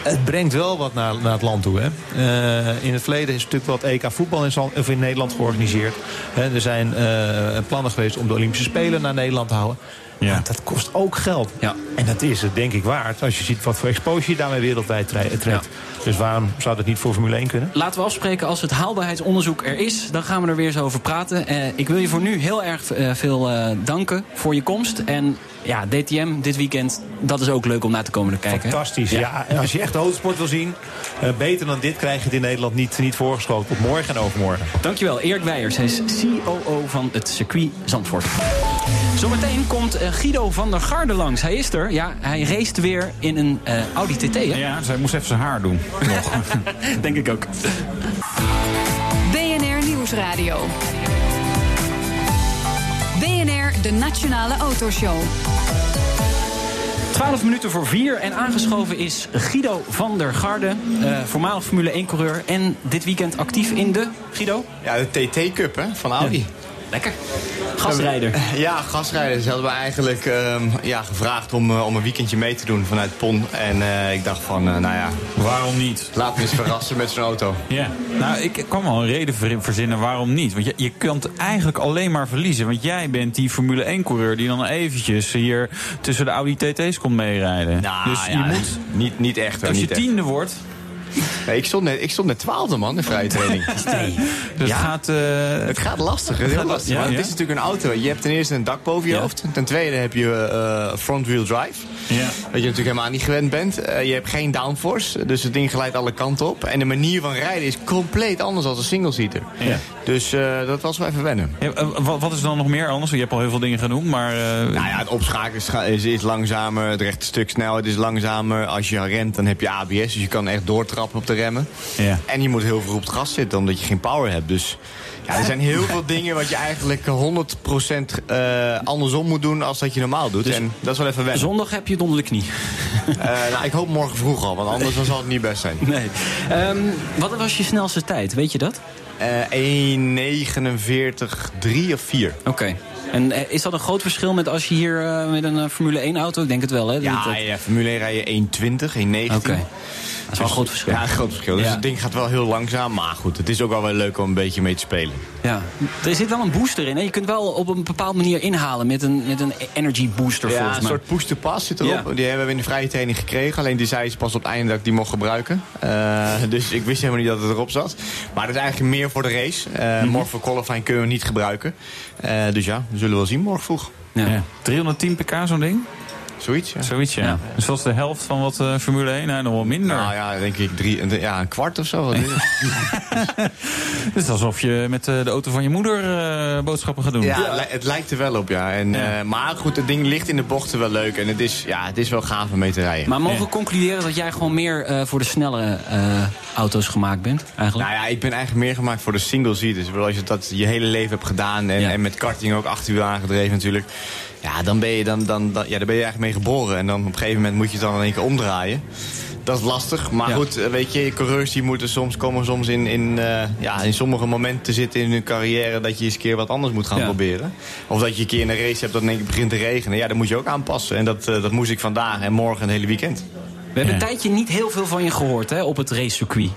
[SPEAKER 6] Het brengt wel wat naar, naar het land toe. Hè. Eh, in het verleden is natuurlijk het EK voetbal in, Zand- of in Nederland georganiseerd. Hè, er zijn eh, plannen geweest om de Olympische Spelen naar Nederland te houden.
[SPEAKER 3] Ja.
[SPEAKER 6] Dat kost ook geld.
[SPEAKER 2] Ja.
[SPEAKER 6] En dat is het denk ik waard als je ziet wat voor exposure je daarmee wereldwijd tre- trekt. Dus waarom zou dat niet voor Formule 1 kunnen?
[SPEAKER 2] Laten we afspreken als het haalbaarheidsonderzoek er is. Dan gaan we er weer eens over praten. Eh, ik wil je voor nu heel erg eh, veel eh, danken voor je komst. En ja, DTM dit weekend, dat is ook leuk om naar te komen te kijken.
[SPEAKER 6] Fantastisch. Ja. en als je echt de autosport wil zien, beter dan dit krijg je het in Nederland niet, niet voorgeschoten. Op morgen en overmorgen.
[SPEAKER 2] Dankjewel, Erik Weijers. Hij is COO van het circuit Zandvoort. Zometeen komt eh, Guido van der Garde langs. Hij is er. Ja, hij race weer in een eh, Audi TT. Hè?
[SPEAKER 3] Ja, zij moest even zijn haar doen. Nog.
[SPEAKER 2] Denk ik ook.
[SPEAKER 1] BNR Nieuwsradio. BNR, de Nationale Autoshow.
[SPEAKER 2] 12 minuten voor 4 en aangeschoven is Guido van der Garde, eh, voormalig Formule 1-coureur en dit weekend actief in de Guido.
[SPEAKER 8] Ja, de TT Cup hè, van Audi.
[SPEAKER 2] Lekker. Gastrijder.
[SPEAKER 8] Ja, gastrijder. Ze hadden me eigenlijk ehm, ja, gevraagd om, eh, om een weekendje mee te doen vanuit PON. En eh, ik dacht van, eh, nou ja...
[SPEAKER 3] Waarom niet?
[SPEAKER 8] Laat me eens verrassen met zo'n auto.
[SPEAKER 3] Ja. Nou, ik kan wel een reden ver- verzinnen waarom niet. Want je, je kunt eigenlijk alleen maar verliezen. Want jij bent die Formule 1-coureur die dan eventjes hier tussen de Audi TT's komt meerijden.
[SPEAKER 8] Nou,
[SPEAKER 3] dus je moet,
[SPEAKER 8] Niet, niet echt hoor,
[SPEAKER 3] als je
[SPEAKER 8] niet echt.
[SPEAKER 3] tiende wordt...
[SPEAKER 8] Nee, ik, stond net, ik stond net twaalfde man in vrije training.
[SPEAKER 3] Dus het gaat... eh,
[SPEAKER 8] Het gaat lastig, het is heel
[SPEAKER 3] gaat-
[SPEAKER 8] lastig.
[SPEAKER 3] ja,
[SPEAKER 8] want
[SPEAKER 3] ja.
[SPEAKER 8] het is natuurlijk een auto. Je hebt ten eerste een dak boven je
[SPEAKER 3] Ja.
[SPEAKER 8] hoofd. Ten tweede heb je eh, front-wheel drive.
[SPEAKER 3] Ja.
[SPEAKER 8] Wat je natuurlijk helemaal niet gewend bent. Eh, je hebt geen downforce, dus het ding glijdt alle kanten op. En de manier van rijden is compleet anders dan een single-seater.
[SPEAKER 3] Ja.
[SPEAKER 8] Dus eh, dat was wel even wennen.
[SPEAKER 3] Ja, eh, wat, wat is dan nog meer anders? Je hebt al heel veel dingen genoemd, maar... eh,
[SPEAKER 8] Nou ja, het opschakelen is, is, is langzamer, het rechte stuk snelheid is langzamer. Als je remt, dan heb je ABS, dus je kan echt doortrappen op de remmen.
[SPEAKER 3] Ja.
[SPEAKER 8] En je moet heel veel op het gas zitten, omdat je geen power hebt. Dus ja, er zijn heel veel dingen wat je eigenlijk 100% eh, andersom moet doen als dat je normaal doet. en dat is wel even wennen.
[SPEAKER 2] Zondag heb je het onder de knie.
[SPEAKER 8] Eh, nou, ik hoop morgen vroeg al, want anders zal het niet best zijn.
[SPEAKER 2] Nee. Ehm, wat was je snelste tijd? Weet je dat?
[SPEAKER 8] Eh 1,49, 3 of 4.
[SPEAKER 2] Oké. En eh, is dat een groot verschil met als je hier eh, met een eh, Formule 1 auto? Ik denk het wel, hè?
[SPEAKER 8] Ja,
[SPEAKER 2] Dat-
[SPEAKER 8] ja, Formule 1 rij je 1,20, 1,19.
[SPEAKER 2] Oké. Dat is wel een groot verschil.
[SPEAKER 8] Ja, een groot verschil. Dus
[SPEAKER 2] Ja.
[SPEAKER 8] het ding gaat wel heel langzaam. Maar goed, het is ook wel wel leuk om een beetje mee te spelen.
[SPEAKER 2] Ja. Er zit wel een booster in. Hè? Je kunt wel op een bepaalde manier inhalen met een, met een energy booster
[SPEAKER 8] Ja, een soort push-to-pass zit erop.
[SPEAKER 2] Ja.
[SPEAKER 8] Die hebben we in de vrije training gekregen. Alleen die zei ze pas op het einde dat ik die mocht gebruiken. Eh, dus ik wist helemaal niet dat het erop zat. Maar het is eigenlijk meer voor de race. Eh,
[SPEAKER 2] Mhm.
[SPEAKER 8] Morgen voor qualifying kunnen we niet gebruiken. Eh, dus ja, we zullen wel zien morgen vroeg.
[SPEAKER 2] Ja.
[SPEAKER 3] ja. 310 pk zo'n ding?
[SPEAKER 8] Zoiets, ja.
[SPEAKER 3] Zoiets, ja.
[SPEAKER 2] Ja.
[SPEAKER 3] Dus dat is de helft van wat eh, Formule 1? Nee, nog wel minder.
[SPEAKER 8] Nou ja, denk ik drie, ja, een kwart of zo. Wat is het?
[SPEAKER 3] Het is alsof je met eh, de auto van je moeder eh, boodschappen gaat doen.
[SPEAKER 8] Ja, het li- het lijkt er wel op, ja. En,
[SPEAKER 3] Ja.
[SPEAKER 8] eh, maar goed, het ding ligt in de bochten wel leuk. En het is, ja, het is wel gaaf om mee te rijden.
[SPEAKER 2] Maar mogen we concluderen dat jij gewoon meer eh, voor de snelle eh, auto's gemaakt bent? Eigenlijk?
[SPEAKER 8] Nou ja, ik ben eigenlijk meer gemaakt voor de single seaters. Ik bedoel, Als je dat je hele leven hebt gedaan en,
[SPEAKER 2] Ja.
[SPEAKER 8] en met karting ook acht uur aangedreven natuurlijk. Ja, dan ben je, dan, dan, dan, ja, daar ben je eigenlijk mee geboren. En dan op een gegeven moment moet je het dan in één keer omdraaien. Dat is lastig. Maar
[SPEAKER 2] Ja.
[SPEAKER 8] goed, eh, weet je, coureurs die moeten soms, komen soms in, in, eh, ja, in sommige momenten te zitten in hun carrière... dat je eens een keer wat anders moet gaan
[SPEAKER 2] Ja.
[SPEAKER 8] proberen. Of dat je een keer een race hebt dat in één keer begint te regenen. Ja, dan moet je ook aanpassen. En dat, eh, dat moest ik vandaag en morgen en het hele weekend.
[SPEAKER 2] We hebben een tijdje niet heel veel van je gehoord hè, op het racecircuit.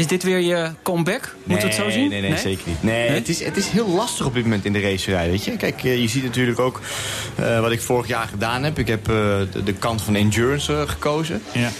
[SPEAKER 2] Is dit weer je comeback? Moeten we het zo zien?
[SPEAKER 8] Nee, nee, zeker niet. Nee,
[SPEAKER 2] Nee?
[SPEAKER 8] Het, is, het is heel lastig op dit moment in de racerij, weet je. Kijk, eh, je ziet natuurlijk ook eh, wat ik vorig jaar gedaan heb. Ik heb eh, de, de kant van endurance gekozen.
[SPEAKER 3] Ja.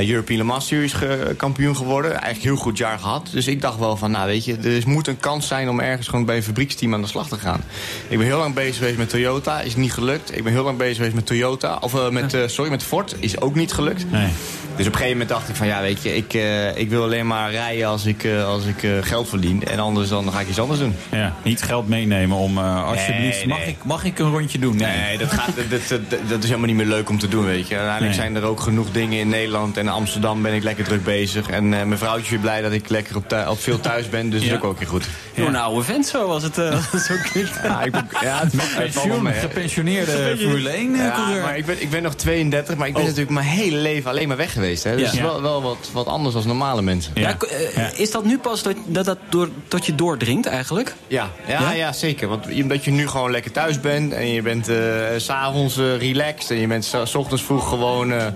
[SPEAKER 8] European Le Mans Series ge- kampioen geworden. Eigenlijk heel goed jaar gehad. Dus ik dacht wel van, nou weet je, er moet een kans zijn om ergens gewoon bij een fabrieksteam aan de slag te gaan. Ik ben heel lang bezig geweest met Toyota, is niet gelukt. Ik ben heel lang bezig geweest met Toyota, of met, sorry, met Ford, is ook niet gelukt.
[SPEAKER 3] Nee.
[SPEAKER 8] Dus op een gegeven moment dacht ik van ja, weet je, ik, ik wil alleen maar rijden als ik, eh, als ik eh, geld verdien. En anders dan ga ik iets anders doen.
[SPEAKER 3] Ja, niet geld meenemen om eh, alsjeblieft,
[SPEAKER 8] Nee,
[SPEAKER 3] mag, ik, mag ik een rondje doen? Nee.
[SPEAKER 8] Nee, dat, gaat, dat, dat, is helemaal niet meer leuk om te doen, weet je. Uiteindelijk
[SPEAKER 3] Nee.
[SPEAKER 8] zijn er ook genoeg dingen in Nederland. En in Amsterdam ben ik lekker druk bezig. En eh, mijn vrouwtje is weer blij dat ik lekker op, op veel thuis ben. Dus dat
[SPEAKER 3] Ja.
[SPEAKER 8] is ook ook weer goed.
[SPEAKER 2] Doe een oude vent zo, als het, eh, het zo klinkt.
[SPEAKER 8] Ja, ik ben, ja, het, wel
[SPEAKER 3] Pensioen,
[SPEAKER 8] mee,
[SPEAKER 3] gepensioneerde Formule 1
[SPEAKER 8] Ja,
[SPEAKER 3] coureur.
[SPEAKER 8] maar ik ben, ik ben nog 32, maar ik ben
[SPEAKER 3] Oh.
[SPEAKER 8] natuurlijk mijn hele leven alleen maar weg geweest. Hè. Dus
[SPEAKER 2] Ja.
[SPEAKER 8] het is wel, wel wat, wat anders dan normale mensen.
[SPEAKER 2] Ja, eh,
[SPEAKER 3] Ja.
[SPEAKER 2] Is dat nu pas dat dat, dat door, tot je doordringt eigenlijk?
[SPEAKER 8] Ja, ja,
[SPEAKER 2] Ja?
[SPEAKER 8] ja? zeker. Want omdat je nu gewoon lekker thuis bent en je bent eh, s s'avonds eh, relaxed en je bent s- ochtends vroeg gewoon eh,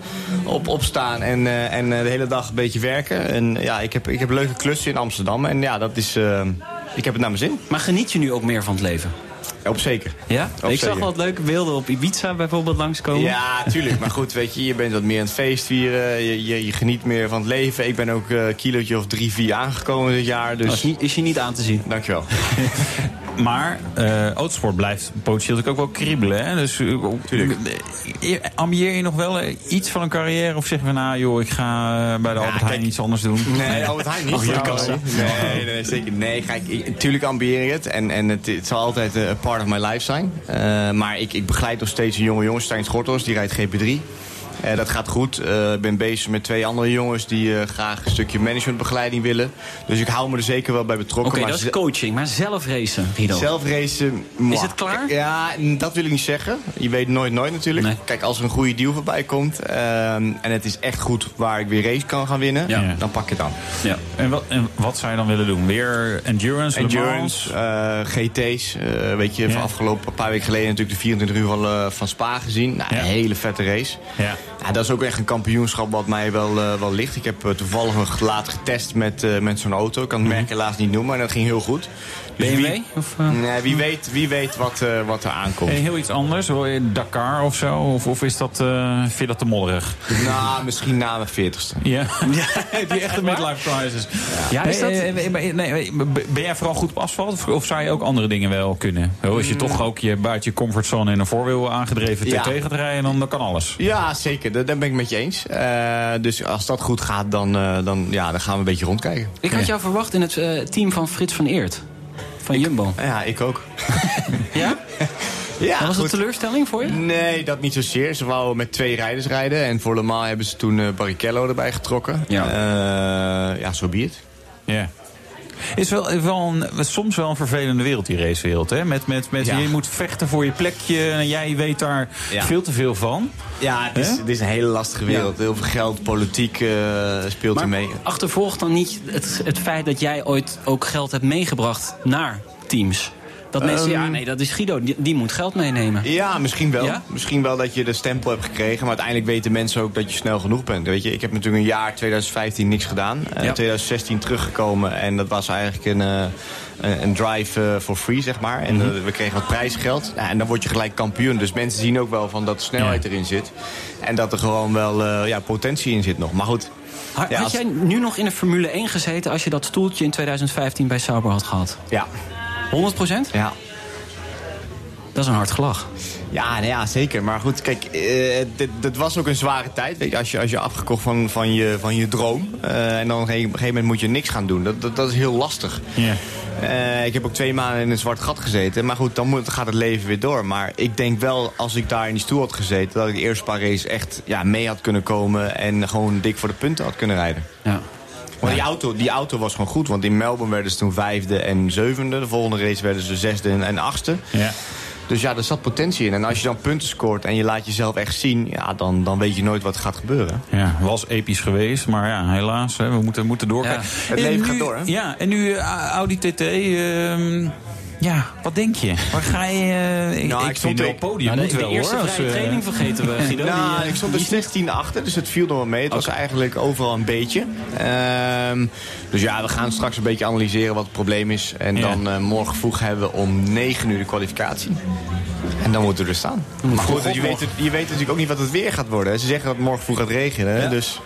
[SPEAKER 8] op, opstaan en, eh, en eh, de hele dag een beetje werken. En ja, ik heb, ik heb leuke klussen in Amsterdam en ja, dat is, eh, ik heb het naar mijn zin.
[SPEAKER 2] Maar geniet je nu ook meer van het leven?
[SPEAKER 8] Op zeker.
[SPEAKER 2] Ja?
[SPEAKER 8] Op
[SPEAKER 2] ik zag
[SPEAKER 8] zeker.
[SPEAKER 2] wat leuke beelden op Ibiza bijvoorbeeld langskomen.
[SPEAKER 8] Ja, tuurlijk. Maar goed, weet je, je bent wat meer aan het feest vieren. Je, je, je geniet meer van het leven. Ik ben ook een kilootje of drie, vier aangekomen dit jaar. Dus
[SPEAKER 2] is, niet, is je niet aan te zien.
[SPEAKER 8] dankjewel.
[SPEAKER 3] Maar eh autosport blijft potentieel ook wel kriebelen. Hè? Dus eh, eh, ambieer je nog wel iets van een carrière? Of zeggen we nou, joh, ik ga bij de Albert Heijn iets anders doen?
[SPEAKER 8] Nee, Albert Heijn niet.
[SPEAKER 3] Kassa.
[SPEAKER 8] Nee, nee, nee, zeker. Nee, kijk, ik, tuurlijk ambieer ik het. En, en het, het zal altijd een part of my life zijn. Maar ik, ik begeleid nog steeds een jonge jongen, Stijn Schortels. Die rijdt GP3. Eh, dat gaat goed. Eh, Ik ben bezig met twee andere jongens die eh, graag een stukje managementbegeleiding willen. Dus ik hou me er zeker wel bij betrokken.
[SPEAKER 2] Oké,
[SPEAKER 8] maar
[SPEAKER 2] dat is coaching, maar zelf racen, Guido.
[SPEAKER 8] Zelf racen. mwah.
[SPEAKER 2] Is het klaar?
[SPEAKER 8] Ja, dat wil ik niet zeggen. Je weet nooit nooit natuurlijk.
[SPEAKER 2] Nee.
[SPEAKER 8] Kijk, als er een goede deal voorbij komt... ehm, en het is echt goed waar ik weer race kan gaan winnen...
[SPEAKER 3] Ja.
[SPEAKER 8] dan pak ik het aan.
[SPEAKER 2] Ja.
[SPEAKER 3] En wat, en wat zou je dan willen doen? Weer endurance, Le Mans?
[SPEAKER 8] Endurance, eh, GT's. eh, weet je,
[SPEAKER 3] Ja.
[SPEAKER 8] van afgelopen een paar weken geleden natuurlijk de 24 uur van, van Spa gezien. Nou,
[SPEAKER 3] Ja.
[SPEAKER 8] Een hele vette race.
[SPEAKER 3] Ja.
[SPEAKER 8] Ja, dat is ook echt een kampioenschap wat mij wel, eh, wel ligt. Ik heb eh, toevallig nog laat getest met, eh, met zo'n auto. Ik kan het merk helaas niet noemen, maar dat ging heel goed. Dus
[SPEAKER 2] BMW?
[SPEAKER 8] Wie,
[SPEAKER 2] Of, eh?
[SPEAKER 8] nee, wie, weet, wie weet wat, eh, wat er aankomt.
[SPEAKER 3] En heel iets anders, Wil je Dakar of zo? Of, of is dat, eh, vind je dat te modderig?
[SPEAKER 8] Nou, misschien na mijn 40ste.
[SPEAKER 3] Ja, die echte midlife crisis.
[SPEAKER 2] Ja, is dat-
[SPEAKER 3] Nee, eh, nee, nee, nee, ben jij vooral goed op asfalt of, of zou je ook andere dingen wel kunnen? Als je toch ook je buiten je comfortzone in een voorwiel aangedreven
[SPEAKER 8] Ja.
[SPEAKER 3] TT gaat rijden, dan, dan kan alles.
[SPEAKER 8] Ja, zeker. Dat, dat ben ik met je eens. Eh, dus als dat goed gaat, dan, eh, dan, ja, dan gaan we een beetje rondkijken.
[SPEAKER 2] Ik had jou verwacht in het eh, team van Frits van Eert. Van Jumbo.
[SPEAKER 8] Ja, ik ook.
[SPEAKER 2] Ja?
[SPEAKER 8] Ja,
[SPEAKER 2] was een teleurstelling voor je?
[SPEAKER 8] Nee, dat niet zozeer. Ze wouden met twee rijders rijden. En voor Le Mans hebben ze toen eh Barrichello erbij getrokken.
[SPEAKER 2] Ja.
[SPEAKER 8] Eh, ja, zo be it.
[SPEAKER 3] Ja. Is wel, is wel een, soms wel een vervelende wereld, die racewereld. Hè? Met, met, met,
[SPEAKER 8] Ja.
[SPEAKER 3] Je moet vechten voor je plekje en jij weet daar
[SPEAKER 8] Ja.
[SPEAKER 3] veel te veel van.
[SPEAKER 8] Ja, het is, het is een hele lastige wereld. Heel veel geld, politiek eh, speelt er
[SPEAKER 2] Maar
[SPEAKER 8] mee.
[SPEAKER 2] achtervolgt dan niet het, het feit dat jij ooit ook geld hebt meegebracht naar teams? Dat mensen,
[SPEAKER 8] Ehm.
[SPEAKER 2] ja nee, dat is Guido, die, die moet geld meenemen.
[SPEAKER 8] Ja, misschien wel.
[SPEAKER 2] Ja?
[SPEAKER 8] Misschien wel dat je de stempel hebt gekregen. Maar uiteindelijk weten mensen ook dat je snel genoeg bent. Weet je, ik heb natuurlijk een jaar 2015 niks gedaan. Eh,
[SPEAKER 2] Ja.
[SPEAKER 8] 2016 teruggekomen. En dat was eigenlijk een, eh, een, drive eh, for free, zeg maar. En
[SPEAKER 2] Mhm.
[SPEAKER 8] eh, we kregen wat prijsgeld. Ja, en dan word je gelijk kampioen. Dus mensen zien ook wel van dat de snelheid erin zit. En dat er gewoon wel eh, ja, potentie in zit nog. Maar goed.
[SPEAKER 2] Had jij nu nog in de Formule 1 gezeten als je dat stoeltje in 2015 bij Sauber had gehad?
[SPEAKER 8] Ja,
[SPEAKER 2] 100 procent?
[SPEAKER 8] ja.
[SPEAKER 2] Dat is een hard gelach.
[SPEAKER 8] Ja, nou ja, zeker. Maar goed, kijk, eh, dit, dit was ook een zware tijd. Weet je, als je, als je afgekocht van, van, je, van je droom. eh, en dan op een gegeven moment moet je niks gaan doen. Dat, dat, dat is heel lastig.
[SPEAKER 3] Ja.
[SPEAKER 8] Eh, ik heb ook twee maanden in een zwart gat gezeten. Maar goed, dan moet, gaat het leven weer door. Maar ik denk wel, als ik daar in die stoel had gezeten... dat ik de eerste paar races echt ja, mee had kunnen komen... en gewoon dik voor de punten had kunnen rijden.
[SPEAKER 2] Ja.
[SPEAKER 8] Want die auto, die auto was gewoon goed. Want in Melbourne werden ze toen vijfde en zevende. De volgende race werden ze zesde en, achtste.
[SPEAKER 3] Ja.
[SPEAKER 8] Dus ja, er zat potentie in. En als je dan punten scoort en je laat jezelf echt zien... Ja, dan, dan weet je nooit wat gaat gebeuren.
[SPEAKER 3] Ja, was episch geweest, maar ja, helaas, hè, we moeten, moeten doorkijken.
[SPEAKER 2] Ja,
[SPEAKER 8] het
[SPEAKER 3] En
[SPEAKER 8] leven
[SPEAKER 3] nu-
[SPEAKER 8] gaat door, hè?
[SPEAKER 3] Ja, en nu eh, Audi TT, ja, wat denk je? Waar ga je... ik,
[SPEAKER 8] Nou,
[SPEAKER 3] ik
[SPEAKER 8] stond
[SPEAKER 3] wel
[SPEAKER 8] ook-
[SPEAKER 3] podium,
[SPEAKER 2] Nou, de,
[SPEAKER 3] moet
[SPEAKER 2] de
[SPEAKER 3] wel
[SPEAKER 2] eerste
[SPEAKER 3] hoor.
[SPEAKER 2] vrije
[SPEAKER 3] eh,
[SPEAKER 2] training vergeten we, Guido.
[SPEAKER 8] nou,
[SPEAKER 2] die, eh,
[SPEAKER 8] ik stond er 16e achter, dus het viel nog wel mee. Het was eigenlijk overal een beetje. Ehm, dus ja, we gaan straks een beetje analyseren wat het probleem is. En
[SPEAKER 3] Ja.
[SPEAKER 8] dan morgen vroeg hebben we om 9 uur de kwalificatie. En dan moeten we er staan. Maar goed, je weet, je weet natuurlijk ook niet wat het weer gaat worden. Ze zeggen dat het morgen vroeg gaat regenen. Dus.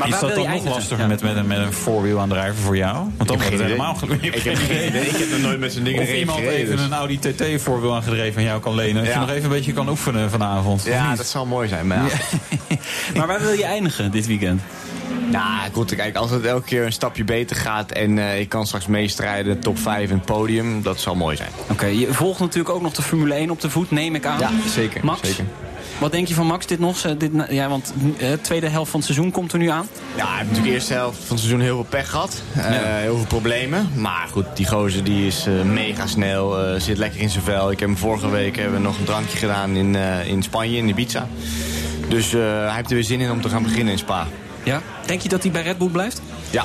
[SPEAKER 2] Maar
[SPEAKER 3] is dat dan nog lastiger
[SPEAKER 2] Ja.
[SPEAKER 3] met, met, een- met een voorwielaandrijver voor jou? Want dan wordt het helemaal gelukkig.
[SPEAKER 8] Ik heb geen idee. Ik heb nog nooit met zo'n ding
[SPEAKER 3] Of iemand
[SPEAKER 8] gereden,
[SPEAKER 3] even
[SPEAKER 8] dus-
[SPEAKER 3] een Audi TT voorwiel aangedreven aan jou kan lenen. Dat je nog even een beetje kan oefenen vanavond.
[SPEAKER 8] Ja, dat zal mooi zijn. Maar ja.
[SPEAKER 2] Maar waar wil je eindigen dit weekend?
[SPEAKER 8] Nou, goed, kijk, als het elke keer een stapje beter gaat en eh, ik kan straks meestrijden, top 5 in het podium, dat zal mooi zijn.
[SPEAKER 2] Oké, je volgt natuurlijk ook nog de Formule 1 op de voet, neem ik aan.
[SPEAKER 8] Ja, zeker.
[SPEAKER 2] Max,
[SPEAKER 8] zeker.
[SPEAKER 2] Wat denk je van Max dit nog? Eh, Dit, ja, want de tweede helft van het seizoen komt er nu aan.
[SPEAKER 8] Ja, hij heeft natuurlijk de eerste helft van het seizoen heel veel pech gehad. Eh, Heel veel problemen. Maar goed, die gozer die is eh, mega snel, eh, zit lekker in zijn vel. Ik heb hem vorige week hebben we nog een drankje gedaan in, eh, in Spanje, in Ibiza. Dus eh, hij heeft er weer zin in om te gaan beginnen in Spa.
[SPEAKER 2] Ja? Denk je dat hij bij Red Bull blijft?
[SPEAKER 8] Ja,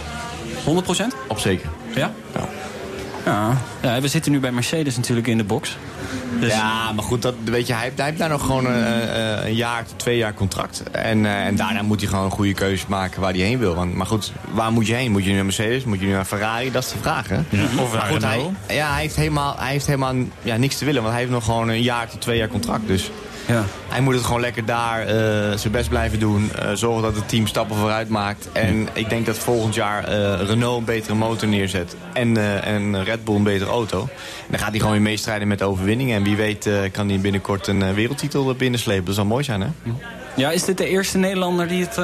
[SPEAKER 2] 100 procent?
[SPEAKER 8] op zeker.
[SPEAKER 2] Ja?
[SPEAKER 8] Ja.
[SPEAKER 2] Ja. ja. We zitten nu bij Mercedes natuurlijk in de box. Dus
[SPEAKER 8] Ja, maar goed, dat, weet je, hij, heeft, hij heeft daar nog gewoon een, eh, een jaar tot twee jaar contract. En, eh, en daarna moet hij gewoon een goede keuze maken waar hij heen wil. Want, maar goed, waar moet je heen? Moet je nu naar Mercedes? Moet je nu naar Ferrari? Dat is de vraag, hè?
[SPEAKER 3] Of
[SPEAKER 8] Maar
[SPEAKER 3] naar
[SPEAKER 8] goed, hij, ja, hij heeft helemaal, hij heeft helemaal ja, niks te willen. Want hij heeft nog gewoon een jaar tot twee jaar contract. Dus
[SPEAKER 2] ja.
[SPEAKER 8] hij moet het gewoon lekker daar eh, zijn best blijven doen. eh, zorgen dat het team stappen vooruit maakt. En ik denk dat volgend jaar eh, Renault een betere motor neerzet. En, en Red Bull een betere auto. En dan gaat hij gewoon weer meestrijden met de overwinningen. En wie weet kan hij binnenkort een wereldtitel binnenslepen. Dat zou mooi zijn, hè?
[SPEAKER 2] ja, is dit de eerste Nederlander die het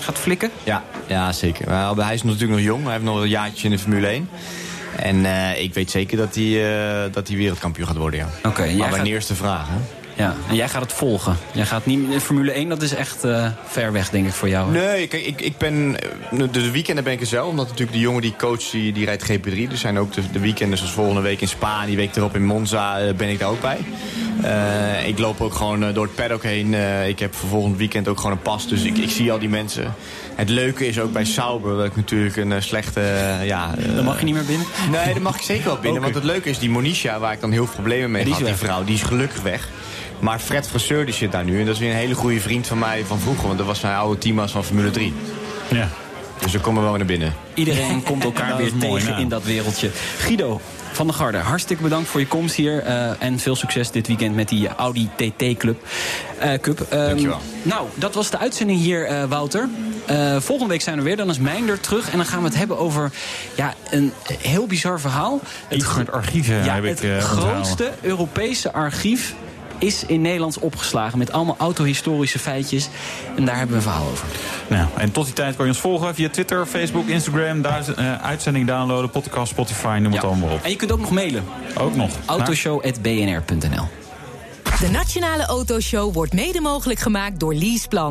[SPEAKER 2] gaat flikken?
[SPEAKER 8] Ja, ja zeker. Maar hij is natuurlijk nog jong. Hij heeft nog een jaartje in de Formule 1. En ik weet zeker dat hij dat hij wereldkampioen gaat worden, ja.
[SPEAKER 2] Oké,
[SPEAKER 8] maar
[SPEAKER 2] gaat-
[SPEAKER 8] is de vraag, hè?
[SPEAKER 2] Ja, en jij gaat het volgen. Jij gaat niet Formule 1, dat is echt eh, ver weg, denk ik, voor jou. hè?
[SPEAKER 8] Nee, kijk, ik, ik ben. eh, De, de weekenden ben ik er zelf, omdat natuurlijk de jongen die coach die, die rijdt GP3. Er zijn ook de, de weekenden, zoals volgende week in Spa, die week erop in Monza, eh, ben ik daar ook bij. Ik loop ook gewoon door het paddock heen. Ik heb voor volgend weekend ook gewoon een pas, dus ik, ik zie al die mensen. Het leuke is ook bij Sauber, dat ik natuurlijk een slechte. ja,
[SPEAKER 2] Dan mag je niet meer binnen?
[SPEAKER 8] Nee, dan mag ik zeker wel binnen. Want het leuke is, die Monisha, waar ik dan heel veel problemen mee
[SPEAKER 2] Die
[SPEAKER 8] had, die vrouw, die is gelukkig weg. Maar Fred Vasseur die zit daar nu. En dat is weer een hele goede vriend van mij van vroeger. Want dat was mijn oude teammaat van Formule 3.
[SPEAKER 3] Ja.
[SPEAKER 8] Dus we komen wel naar binnen.
[SPEAKER 2] Iedereen komt elkaar weer
[SPEAKER 3] mooi,
[SPEAKER 2] tegen in dat wereldje. Guido van der Garde, hartstikke bedankt voor je komst hier. eh, en veel succes dit weekend met die Audi TT Club. eh, Cup. Ehm,
[SPEAKER 8] Dankjewel.
[SPEAKER 2] Nou, dat was de uitzending hier, eh, Wouter. Eh, volgende week zijn we weer. Dan is Mijnder terug. En dan gaan we het hebben over ja, een heel bizar verhaal.
[SPEAKER 3] Iets met archieven
[SPEAKER 2] ja,
[SPEAKER 3] heb ik
[SPEAKER 2] het
[SPEAKER 3] onthouden.
[SPEAKER 2] grootste Europese archief is in Nederland opgeslagen. Met allemaal autohistorische feitjes. En daar hebben we een verhaal over.
[SPEAKER 3] Nou, en tot die tijd kan je ons volgen via Twitter, Facebook, Instagram. Duiz- eh, uitzending downloaden, podcast, Spotify, noem het
[SPEAKER 2] Ja.
[SPEAKER 3] allemaal op.
[SPEAKER 2] En je kunt ook nog mailen.
[SPEAKER 3] Ook nog.
[SPEAKER 2] Autoshow.bnr.nl
[SPEAKER 9] De Nationale Autoshow wordt mede mogelijk gemaakt door Leaseplan.